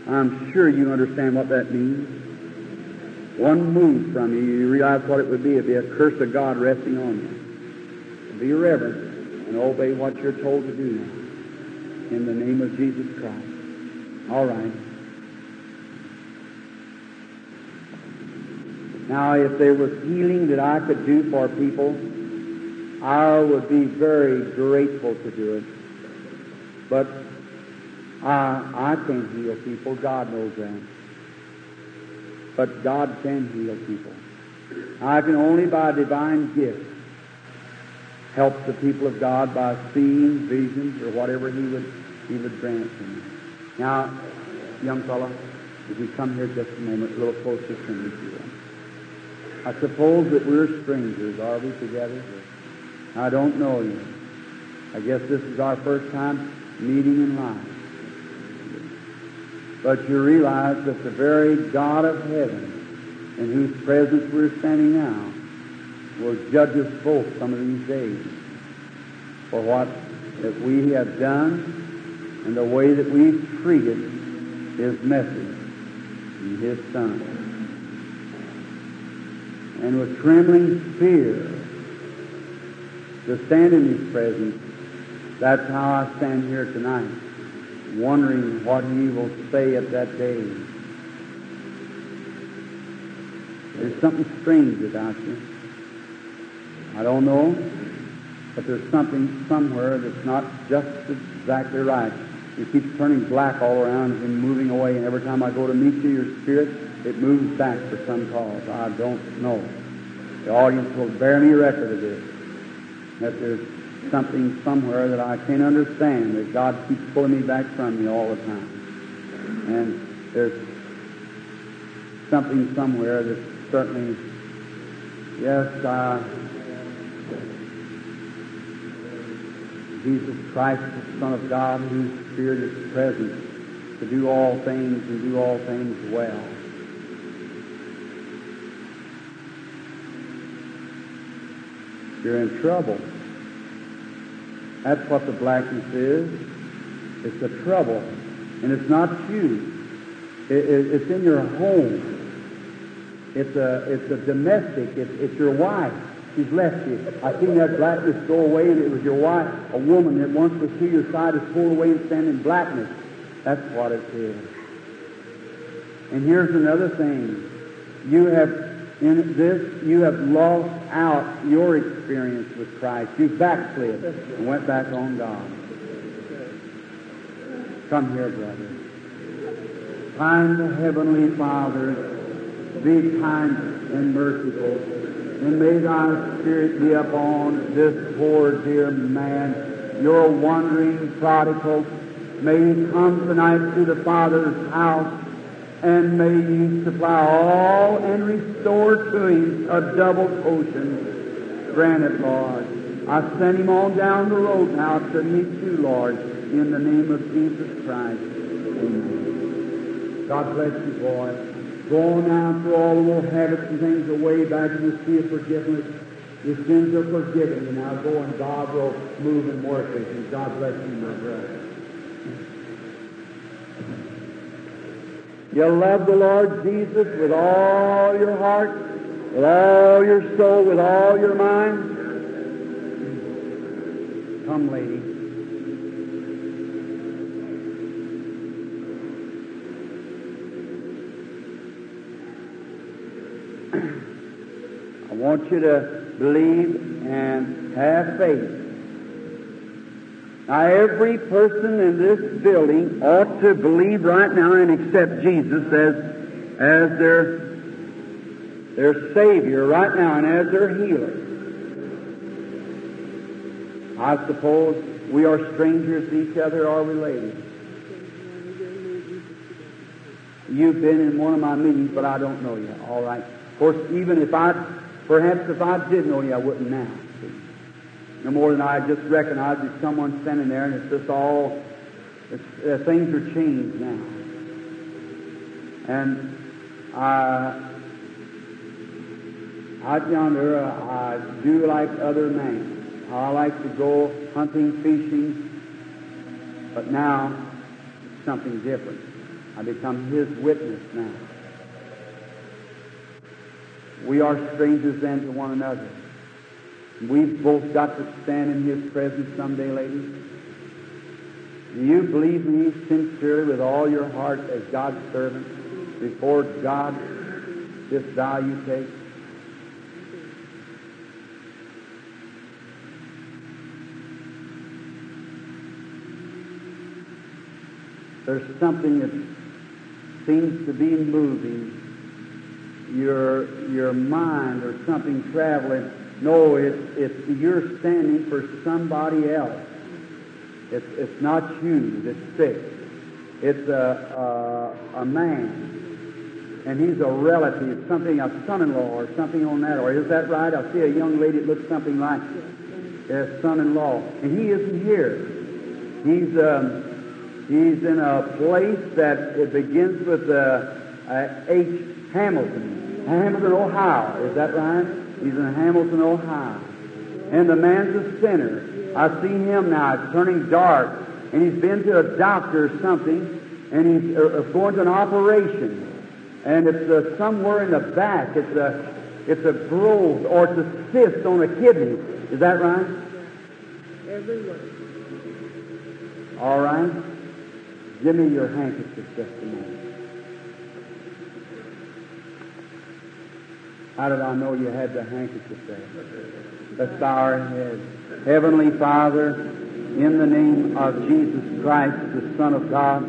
I'm sure you understand what that means. One move from you, you realize what it would be. It'd be a curse of God resting on you. Be reverent and obey what you're told to do now. In the name of Jesus Christ. All right. Now, if there was healing that I could do for people, I would be very grateful to do it. But I, I can't heal people. God knows that. But God can heal people. I can only by divine gift help the people of God by seeing visions or whatever He would He would grant to me. Now, young fellow, if you come here just a moment, a little closer to me, if you. I suppose that we're strangers, are we together? I don't know you. I guess this is our first time meeting in life. But you realize that the very God of heaven, in whose presence we're standing now, will judge us both some of these days for what that we have done and the way that we've treated His message and His Son and with trembling fear to stand in His presence. That's how I stand here tonight, wondering what He will say at that day. There's something strange about you. I don't know, but there's something somewhere that's not just exactly right. It keeps turning black all around and moving away, and every time I go to meet you, your spirit it moves back for some cause. I don't know. The audience will bear me record of this. That there's something somewhere that I can't understand, that God keeps pulling me back from you all the time. And there's something somewhere that certainly, yes, uh, Jesus Christ, the Son of God, whose Spirit is present to do all things and do all things well. you're in trouble. That's what the blackness is. It's a trouble. And it's not you. It, it, it's in your home. It's a, it's a domestic. It's, it's your wife. She's left you. I seen that blackness go away, and it was your wife, a woman that once was to your side, is pulled away and stand in blackness. That's what it is. And here's another thing. You have, in this, you have lost out your experience with Christ. You backslid and went back on God. Come here, brother. Kind Heavenly Father, be kind and merciful. And may thy spirit be upon this poor dear man, your wandering prodigal. May he come tonight to the Father's house, and may you supply all and restore to him a double portion. Grant it, Lord. I send him on down the road now to meet you, Lord, in the name of Jesus Christ. Amen. God bless you, boy. Go on now through all the old habits and things away back in the sea of forgiveness. Your sins are forgiven, and now go and God will move and work with you. God bless you, my brother. You love the Lord Jesus with all your heart, with all your soul, with all your mind. Come, lady. I want you to believe and have faith. Now, every person in this building ought to believe right now and accept Jesus as, as their, their Savior right now and as their healer. I suppose we are strangers to each other or related. You've been in one of my meetings, but I don't know you. All right. Of course, even if I, perhaps if I did know you, I wouldn't now. No more than I just recognize that someone standing there, and it's just all, uh, things are changed now. And I, out yonder, uh, I do like other men. I like to go hunting, fishing, but now it's something different. I become His witness now. We are strangers then to one another. We've both got to stand in His presence someday, ladies. Do you believe me sincerely with all your heart as God's servant before God this vow you take? There's something that seems to be moving your your mind or something traveling. No, it's it's you're standing for somebody else. It's it's not you that's sick. It's a a, a man, and he's a relative, something a son-in-law or something on that. Or is that right? I see a young lady that looks something like a son-in-law, and he isn't here. He's um, he's in a place that it begins with uh, uh, H. Hamilton, Hamilton, Ohio. Is that right? He's in Hamilton, Ohio. And the man's a sinner. I see him now. It's turning dark. And he's been to a doctor or something, and he's uh, going to an operation. And it's uh, somewhere in the back. It's a, it's a growth or it's a cyst on a kidney. Is that right? Everywhere. All right. Give me your handkerchief just a minute. How did I know you had the handkerchief there? Let's bow our heads. Heavenly Father, in the name of Jesus Christ, the Son of God,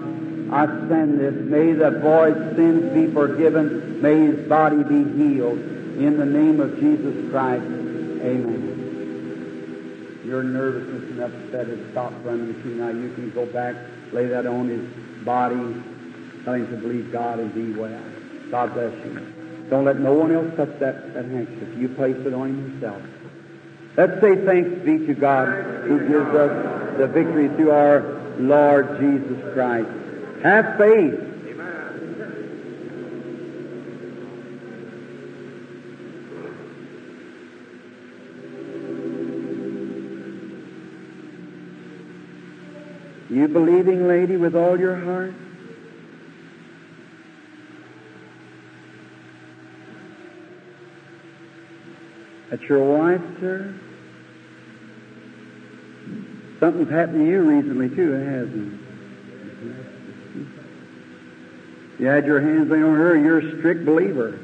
I send this. May the boy's sins be forgiven. May his body be healed. In the name of Jesus Christ. Amen. Your nervousness and upset has stopped running you. Now you can go back, lay that on his body, tell him to believe God and be well. God bless you. Don't let no one else touch that, that handkerchief. You place it on yourself. Let's say thanks be to God who gives us the victory through our Lord Jesus Christ. Have faith. You believing lady with all your heart? That's your wife, sir? Something's happened to you recently, too, hasn't it? You had your hands laid on her, you're a strict believer.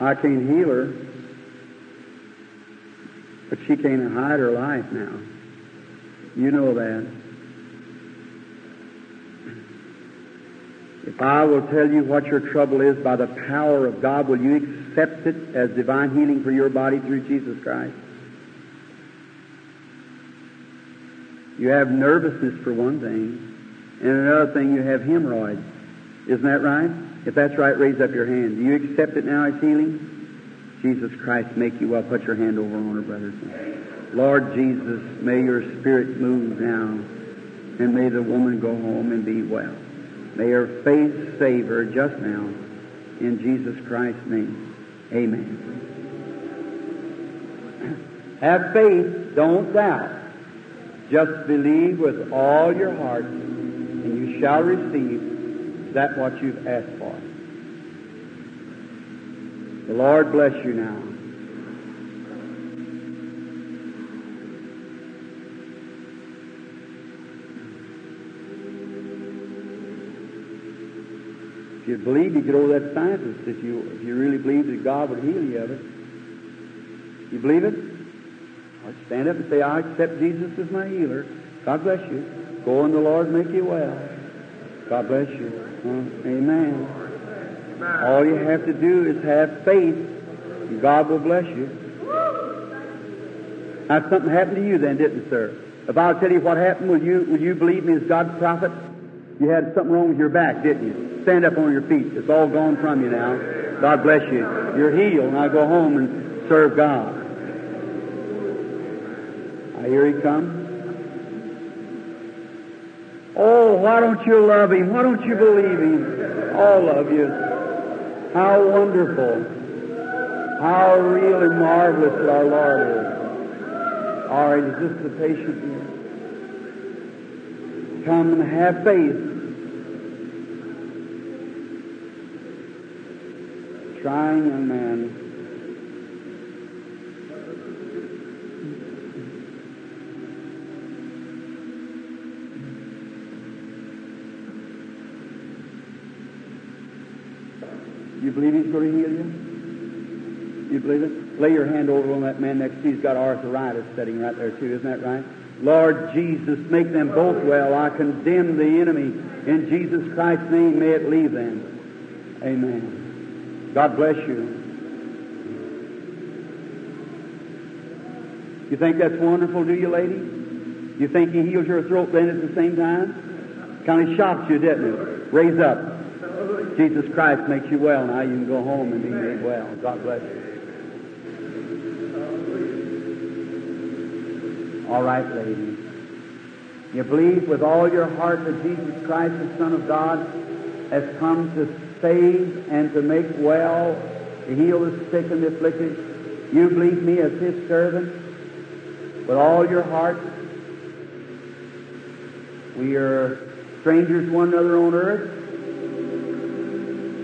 I can't heal her, but she can't hide her life now. You know that. If I will tell you what your trouble is by the power of God, will you accept it as divine healing for your body through Jesus Christ? You have nervousness for one thing, and another thing, you have hemorrhoids. Isn't that right? If that's right, raise up your hand. Do you accept it now as healing? Jesus Christ make you well. Put your hand over on her, brothers. Lord Jesus, may your spirit move now, and may the woman go home and be well. May her faith save her just now. In Jesus Christ's name, amen. Have faith, don't doubt. Just believe with all your heart, and you shall receive that what you've asked for. The Lord bless you now. If you believe, you get over that scientist. If you if you really believe that God would heal you of it, you believe it. Or stand up and say, "I accept Jesus as my healer." God bless you. Go and the Lord make you well. God bless you. Amen. All you have to do is have faith, and God will bless you. Now, something happened to you then, didn't it, sir? If I'll tell you what happened, will you will you believe me as God's prophet? You had something wrong with your back, didn't you? Stand up on your feet. It's all gone from you now. God bless you. You're healed. Now go home and serve God. I hear he comes. Oh, why don't you love him? Why don't you believe him? All of you. How wonderful. How real and marvelous that our Lord is. Right, is this the patient here? Come and have faith. Trying young man. You believe he's going to heal you? You believe it? Lay your hand over on that man next to you. He's got arthritis sitting right there too. Isn't that right? Lord Jesus, make them both well. I condemn the enemy. In Jesus Christ's name, may it leave them. Amen. God bless you. You think that's wonderful, do you, lady? You think he heals your throat then at the same time? Kind of shocks you, didn't it? Raise up. Jesus Christ makes you well. Now you can go home and be made well. God bless you. All right, ladies. You believe with all your heart that Jesus Christ, the Son of God, has come to save and to make well, to heal the sick and the afflicted. You believe me as His servant with all your heart. We are strangers to one another on earth.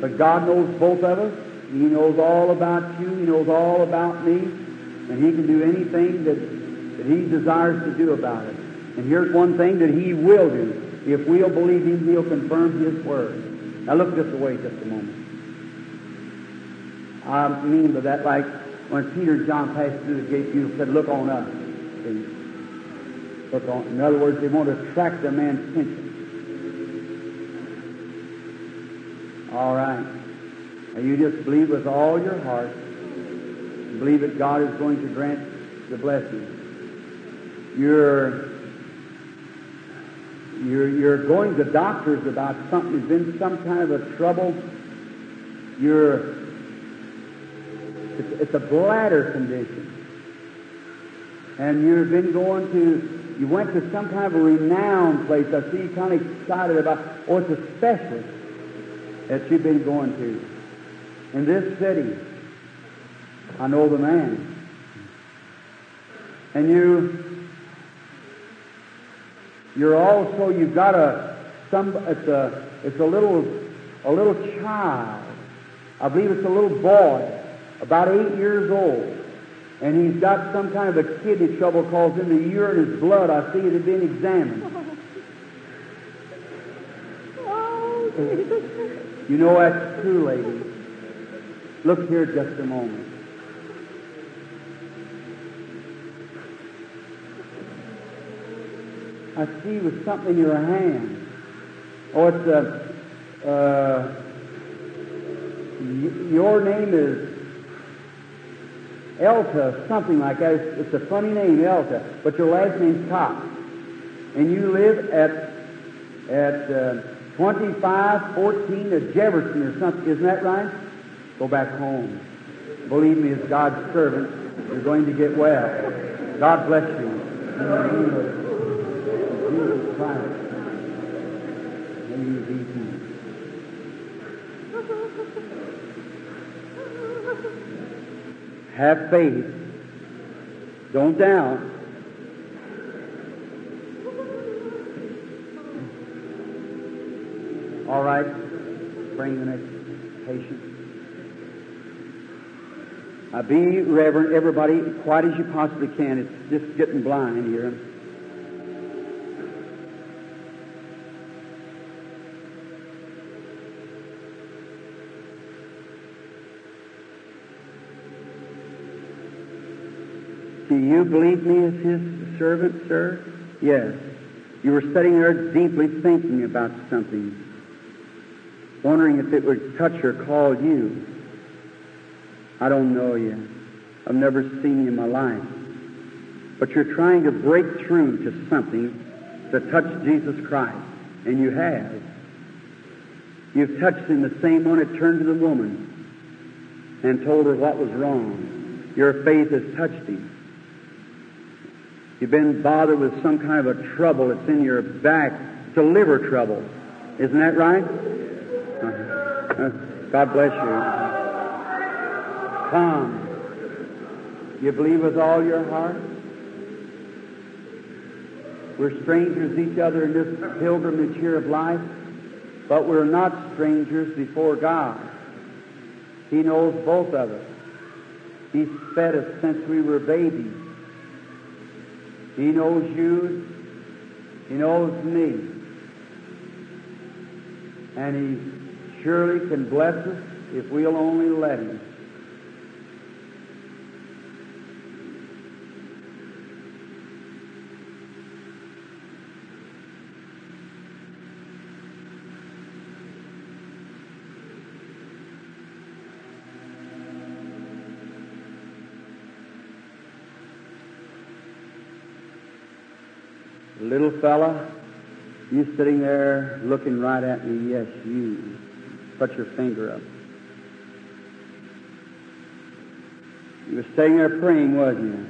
But God knows both of us. He knows all about you. He knows all about me. And He can do anything that, that He desires to do about it. And here's one thing that He will do. If we'll believe Him, He'll confirm His Word. Now look this away just a moment. I mean by that like when Peter and John passed through the gate, you said, look on us. See? Look on. In other words, they want to attract the man's attention. All right. Now you just believe with all your heart. Believe that God is going to grant the blessing. You're you're you're going to doctors about something. There's been some kind of a trouble. You're it's, it's a bladder condition, and you've been going to you went to some kind of a renowned place. I see you kind of excited about. Oh, it's a specialist that you've been going to. In this city, I know the man. And you, You're also you've got a some it's a it's a little a little child. I believe it's a little boy, about eight years old, and he's got some kind of a kidney trouble cause in the urine his blood. I see it had been examined. Oh, Jesus. You know that's true, lady. Look here just a moment. I see with something in your hand. Oh, it's a. Uh, y- your name is Elta, something like that. It's, it's a funny name, Elta, but your last name's Cox, and you live at at uh, 2514 of Jefferson or something. Isn't that right? Go back home. Believe me, as God's servant, you're going to get well. God bless you. Have faith. Don't doubt. All right. Bring the next patient. Uh, be reverent, everybody, quiet as you possibly can. It's just getting blind here. Do you believe me as his servant, sir? Yes. You were sitting there deeply thinking about something, wondering if it would touch or call you. I don't know you. I've never seen you in my life. But you're trying to break through to something to touch Jesus Christ, and you have. You've touched him the same one that turned to the woman and told her what was wrong. Your faith has touched him. You've been bothered with some kind of a trouble that's in your back. It's a liver trouble. Isn't that right? Uh-huh. Uh, God bless you. Come. You believe with all your heart? We're strangers to each other in this pilgrimage here of life, but we're not strangers before God. He knows both of us. He's fed us since we were babies. He knows you. He knows me. And He surely can bless us if we'll only let Him. Little fella, you sitting there looking right at me. Yes, you. Put your finger up. You were sitting there praying, wasn't you?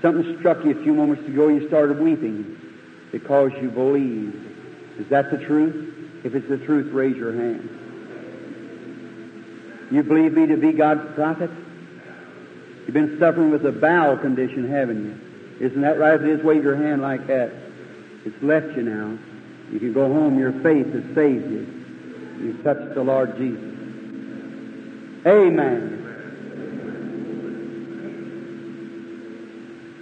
Something struck you a few moments ago. You started weeping because you believed. Is that the truth? If it's the truth, raise your hand. You believe me to be God's prophet? You've been suffering with a bowel condition, haven't you? Isn't that right? If it is, wave your hand like that. It's left you now. You can go home. Your faith has saved you. You've touched the Lord Jesus. Amen.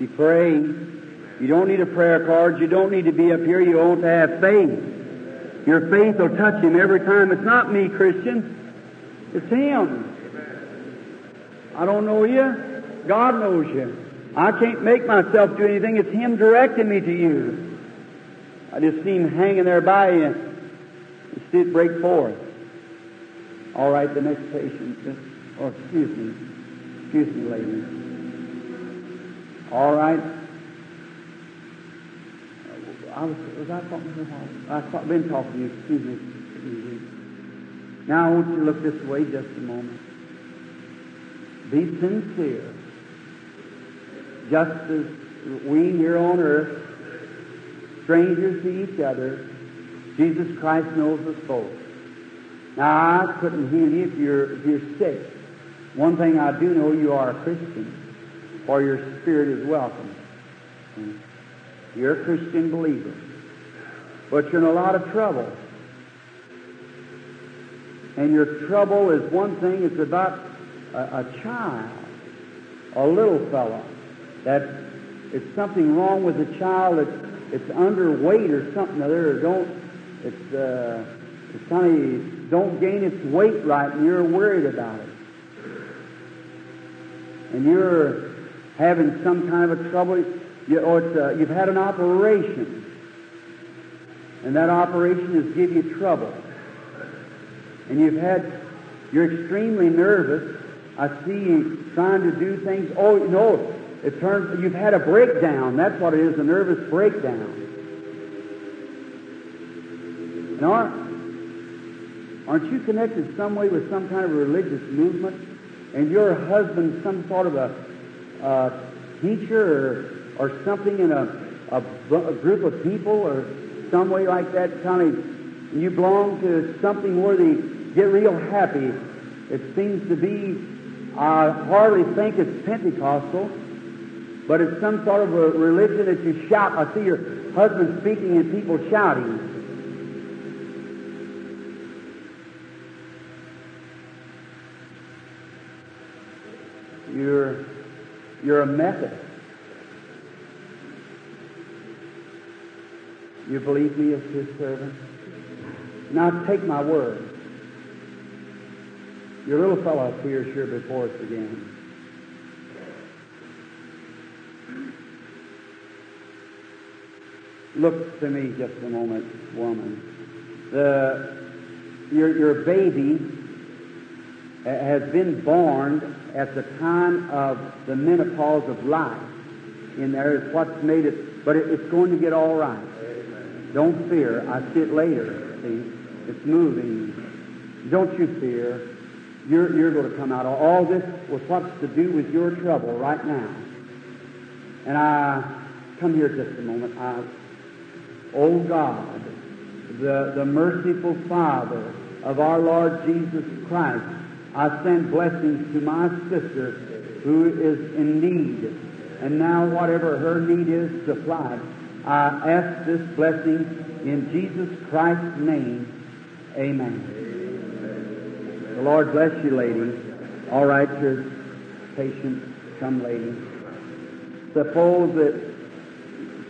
You pray. You don't need a prayer card. You don't need to be up here. You want to have faith. Your faith will touch Him every time. It's not me, Christian. It's Him. I don't know you. God knows you. I can't make myself do anything. It's Him directing me to you. I just see Him hanging there by you. You see it break forth. All right, the next patient. Oh, excuse me. Excuse me, lady. All right. I was, was I talking to her? I've been talking to you. Excuse me. Excuse me. Now I want you to look this way just a moment. Be sincere. Just as we here on earth, strangers to each other, Jesus Christ knows us both. Now I couldn't heal you if you're if you're sick. One thing I do know, you are a Christian, for your spirit is welcome. You're a Christian believer. But you're in a lot of trouble. And your trouble is one thing, it's about a, a child, a little fellow, that it's something wrong with the child, it's, it's underweight or something other, or don't, it's, uh, it's kind of, don't gain its weight right, and you're worried about it. And you're having some kind of a trouble, you, or it's, uh, you've had an operation, and that operation has give you trouble. And you've had, you're extremely nervous. I see you trying to do things. Oh, no, it turns, you've had a breakdown. That's what it is, a nervous breakdown. And aren't, aren't you connected some way with some kind of religious movement? And your husband some sort of a, uh, teacher or, or something in a, a, a group of people or some way like that, kind of, you belong to something where they get real happy. It seems to be, I hardly think it's Pentecostal, but it's some sort of a religion that you shout. I see your husband speaking and people shouting. You're, you're a Methodist. You believe me as his servant? Now take my word. Your little fellow up here before us again. Look to me just a moment, woman. The, your, your baby uh, has been born at the time of the menopause of life. And there is what's made it, but it, it's going to get all right. Don't fear. I see it later. See, it's moving. Don't you fear. You're, you're going to come out. All this was what's to do with your trouble right now. And I come here just a moment. I, oh God, the, the merciful Father of our Lord Jesus Christ, I send blessings to my sister who is in need. And now, whatever her need is supplied, I ask this blessing in Jesus Christ's name. Amen. The Lord bless you, lady. All right, you're patient. Come, lady. Suppose that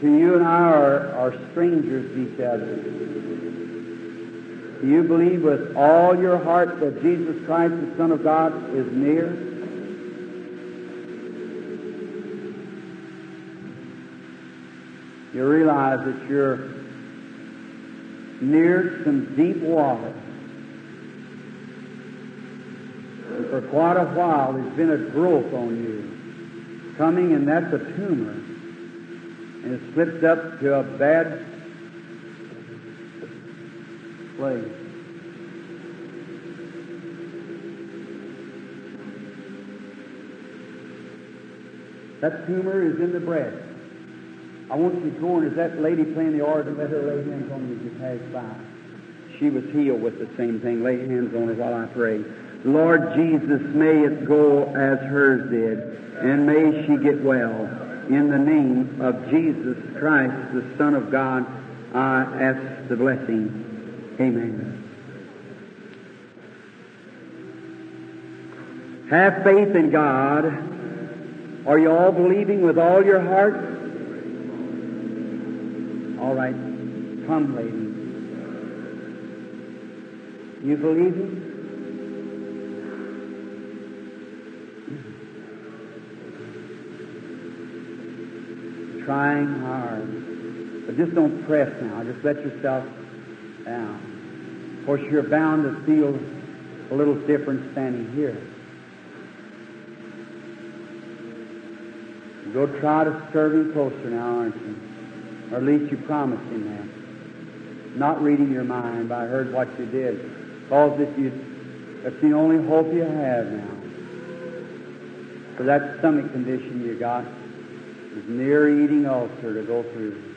to you and I are, are strangers to each other. Do you believe with all your heart that Jesus Christ, the Son of God, is near? You realize that you're near some deep water. And for quite a while, there's been a growth on you coming, and that's a tumor. And it slipped up to a bad place. That tumor is in the breast. I want you to go as that lady playing the organ, let her lay hands on you as you pass by. She was healed with the same thing. Lay hands on her while I pray. Lord Jesus, may it go as hers did, and may she get well. In the name of Jesus Christ, the Son of God, I ask the blessing. Amen. Have faith in God. Are you all believing with all your heart? All right. Come, lady. You believe him? Trying hard. But just don't press now. Just let yourself down. Of course, you're bound to feel a little different standing here. Go try to serve him closer now, aren't you? Or at least you promised him that. Not reading your mind, but I heard what you did. Because if you, that's the only hope you have now. For that stomach condition you got is near eating ulcer to go through.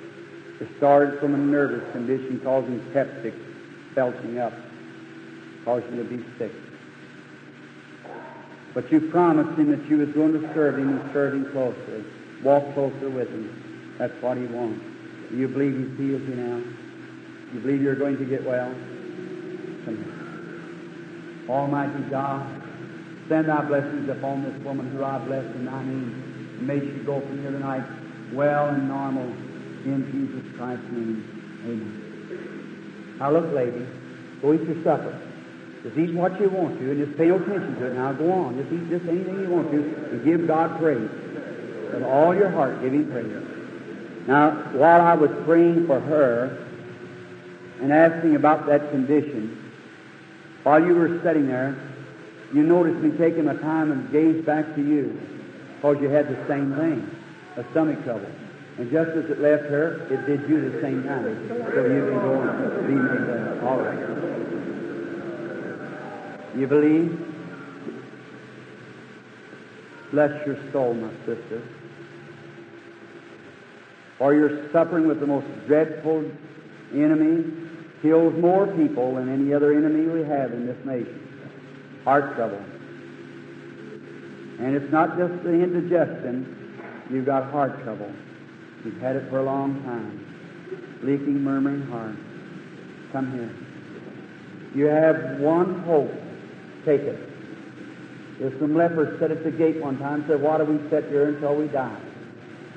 It started from a nervous condition causing septic, belching up, causing you to be sick. But you promised him that you was going to serve him and serve him closely. Walk closer with him. That's what he wants. You believe He's healed you now? You believe you're going to get well? Almighty God, send thy blessings upon this woman who I bless in thy name. And may she go from here tonight well and normal in Jesus Christ's name. Amen. Now look, lady, go eat your supper. Just eat what you want to and just pay attention to it. Now go on. Just eat just anything you want to and give God praise. With all your heart, give Him praise. Now, while I was praying for her and asking about that condition, while you were sitting there, you noticed me taking my time and gaze back to you because you had the same thing, a stomach trouble. And just as it left her, it did you the same time. So you can go and be made. All right. You believe? Bless your soul, my sister. For you're suffering with the most dreadful enemy, kills more people than any other enemy we have in this nation. Heart trouble. And it's not just the indigestion, you've got heart trouble. You've had it for a long time. Leaking, murmuring heart. Come here. You have one hope. Take it. There's some lepers sat at the gate one time said, Why do we sit here until we die?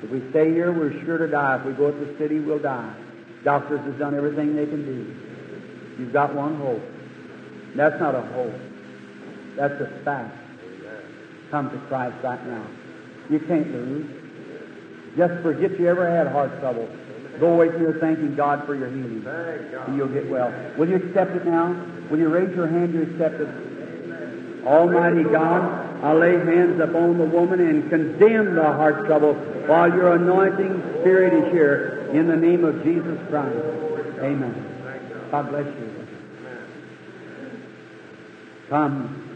If we stay here, we're sure to die. If we go to the city, we'll die. Doctors have done everything they can do. You've got one hope. That's not a hope. That's a fact. Come to Christ right now. You can't lose. Just forget you ever had heart trouble. Go away from here thanking God for your healing. And you'll get well. Will you accept it now? Will you raise your hand to accept it? Almighty God, I lay hands upon the woman and condemn the heart trouble while your anointing spirit is here in the name of Jesus Christ. Amen. God bless you. Come.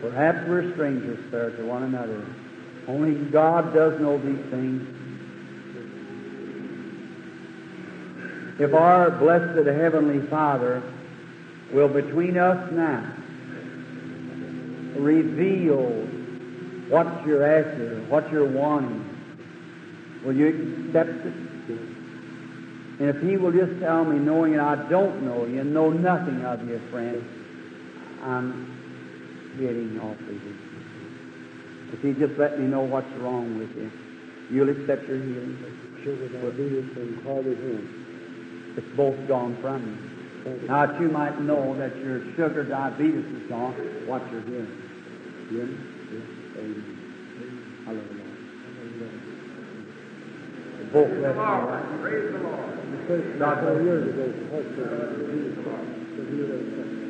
Perhaps we're strangers, sir, to one another. Only God does know these things. If our blessed Heavenly Father will between us now reveal what you're after, what you're wanting, will you accept it? And if He will just tell me, knowing that I don't know you, and know nothing of you, friend, I'm getting awfully weak. If He just let me know what's wrong with you, you'll accept your healing. Sugar diabetes and heart disease. It's both gone from you. Now that you might know that your sugar diabetes is gone, what you're hearing. You hear me? Yes. Amen. Hallelujah. Both left and right. Praise the Lord. God, four years ago, heart surgery.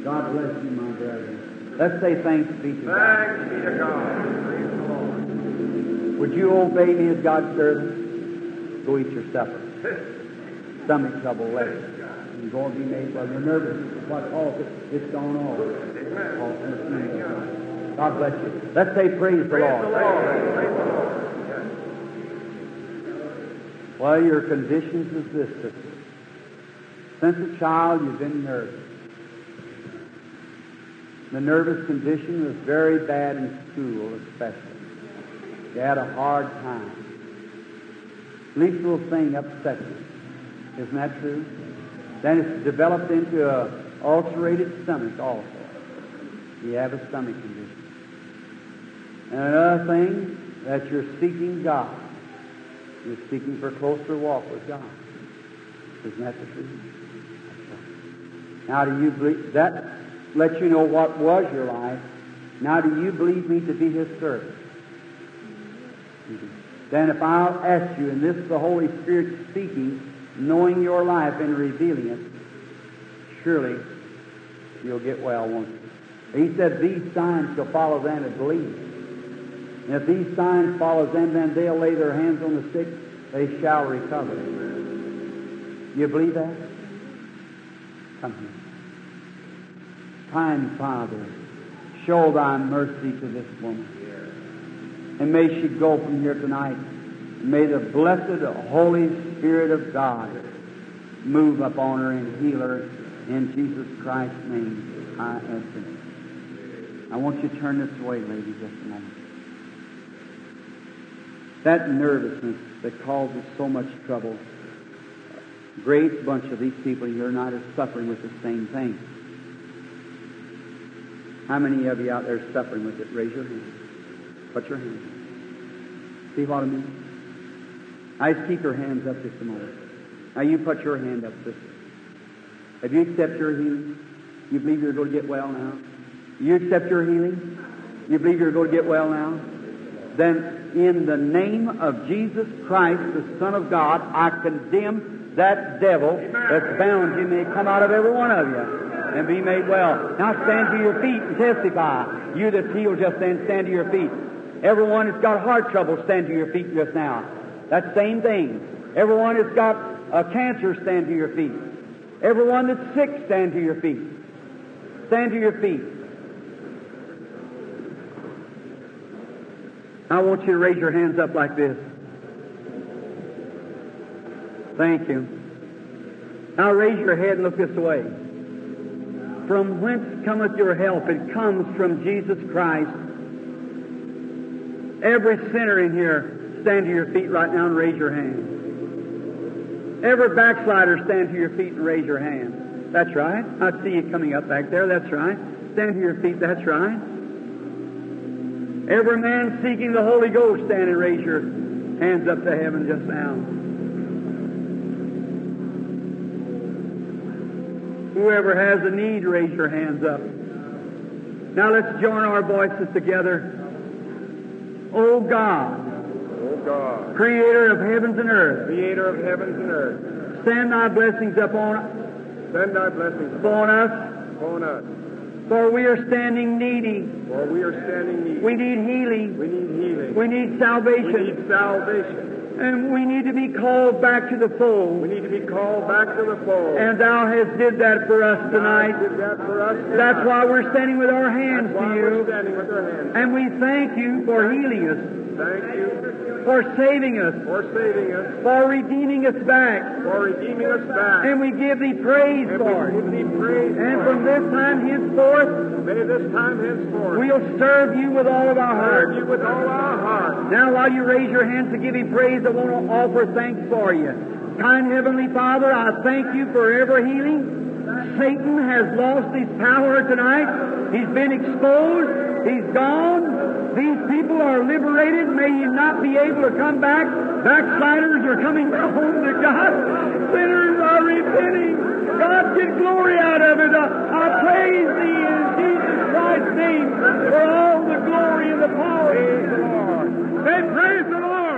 God bless you, my brother. Let's say thanks be to God. Thanks be to God. Praise the Lord. Would you obey me as God's servant? Go eat your supper. Stomach trouble left. You're going to be made well. You're nervous. What it? It's gone off. All the of God. Bless you. Let's say praise the Praise Lord. the Lord. Praise the Lord. Well, your conditions is this, sister. Since a child, you've been nervous. The nervous condition was very bad in school, especially. You had a hard time. Least little thing upset you. Isn't that true? Then it's developed into a ulcerated stomach also. You have a stomach condition. And another thing, that you're seeking God. You're seeking for a closer walk with God. Isn't that the truth? Now, do you believe that lets you know what was your life? Now, do you believe me to be His servant? Then, if I'll ask you, and this is the Holy Spirit speaking, knowing your life and revealing it, surely you'll get well, won't you? He said, These signs shall follow them that believe. And if these signs follow them, then they'll lay their hands on the sick, they shall recover. You believe that? Come here. Kind Father, show thy mercy to this woman. And may she go from here tonight. May the blessed Holy Spirit of God move upon her and heal her in Jesus Christ's name. I ask it. I want you to turn this way, lady, just a moment. that nervousness that causes so much trouble. A great bunch of these people here tonight are suffering with the same thing. How many of you out there suffering with it? Raise your hand. Put your hand. See what I mean? I keep your hands up just a moment. Now you put your hand up, sister. Have you accepted your healing? You believe you're going to get well now? You accept your healing? You believe you're going to get well now? Then, in the name of Jesus Christ, the Son of God, I condemn that devil that's bound you may come out of every one of you and be made well. Now stand to your feet and testify. You that's healed just then, stand to your feet. Everyone that's got heart trouble, stand to your feet just now. That same thing. Everyone that's got a cancer, stand to your feet. Everyone that's sick, stand to your feet. Stand to your feet. I want you to raise your hands up like this. Thank you. Now raise your head and look this way. From whence cometh your help? It comes from Jesus Christ. Every sinner in here, stand to your feet right now and raise your hand. Every backslider, stand to your feet and raise your hand. That's right. I see you coming up back there. That's right. Stand to your feet. That's right. Every man seeking the Holy Ghost, stand and raise your hands up to heaven just now. Whoever has a need, raise your hands up. Now let's join our voices together. O God, O God, Creator of heavens and earth, Creator of heavens and earth, send thy blessings upon, us. send thy blessings upon us, upon us, for we are standing needy. for we are standing needy. We need healing. We need healing. We need salvation. We need salvation. And we need to be called back to the fold. We need to be called back to the fold. And thou hast did that for us tonight. Did that for us tonight. That's why we're standing with our hands That's to you. standing with our hands. And we thank you for healing us, Thank you for saving us, for saving us, for redeeming us back. for redeeming us back. And we give thee praise And for we give thee praise And for from this time henceforth, May this time henceforth we'll serve you with all of our serve heart. you with all our heart. Now, while you raise your hands to give Him praise, I want to offer thanks for you. Kind Heavenly Father, I thank you for ever healing. Satan has lost his power tonight. He's been exposed. He's gone. These people are liberated. May he not be able to come back. Backsliders are coming home to God. Sinners are repenting. God get glory out of it. I praise thee in Jesus Christ's name for all the glory and the power Praise the Lord. Then praise the Lord.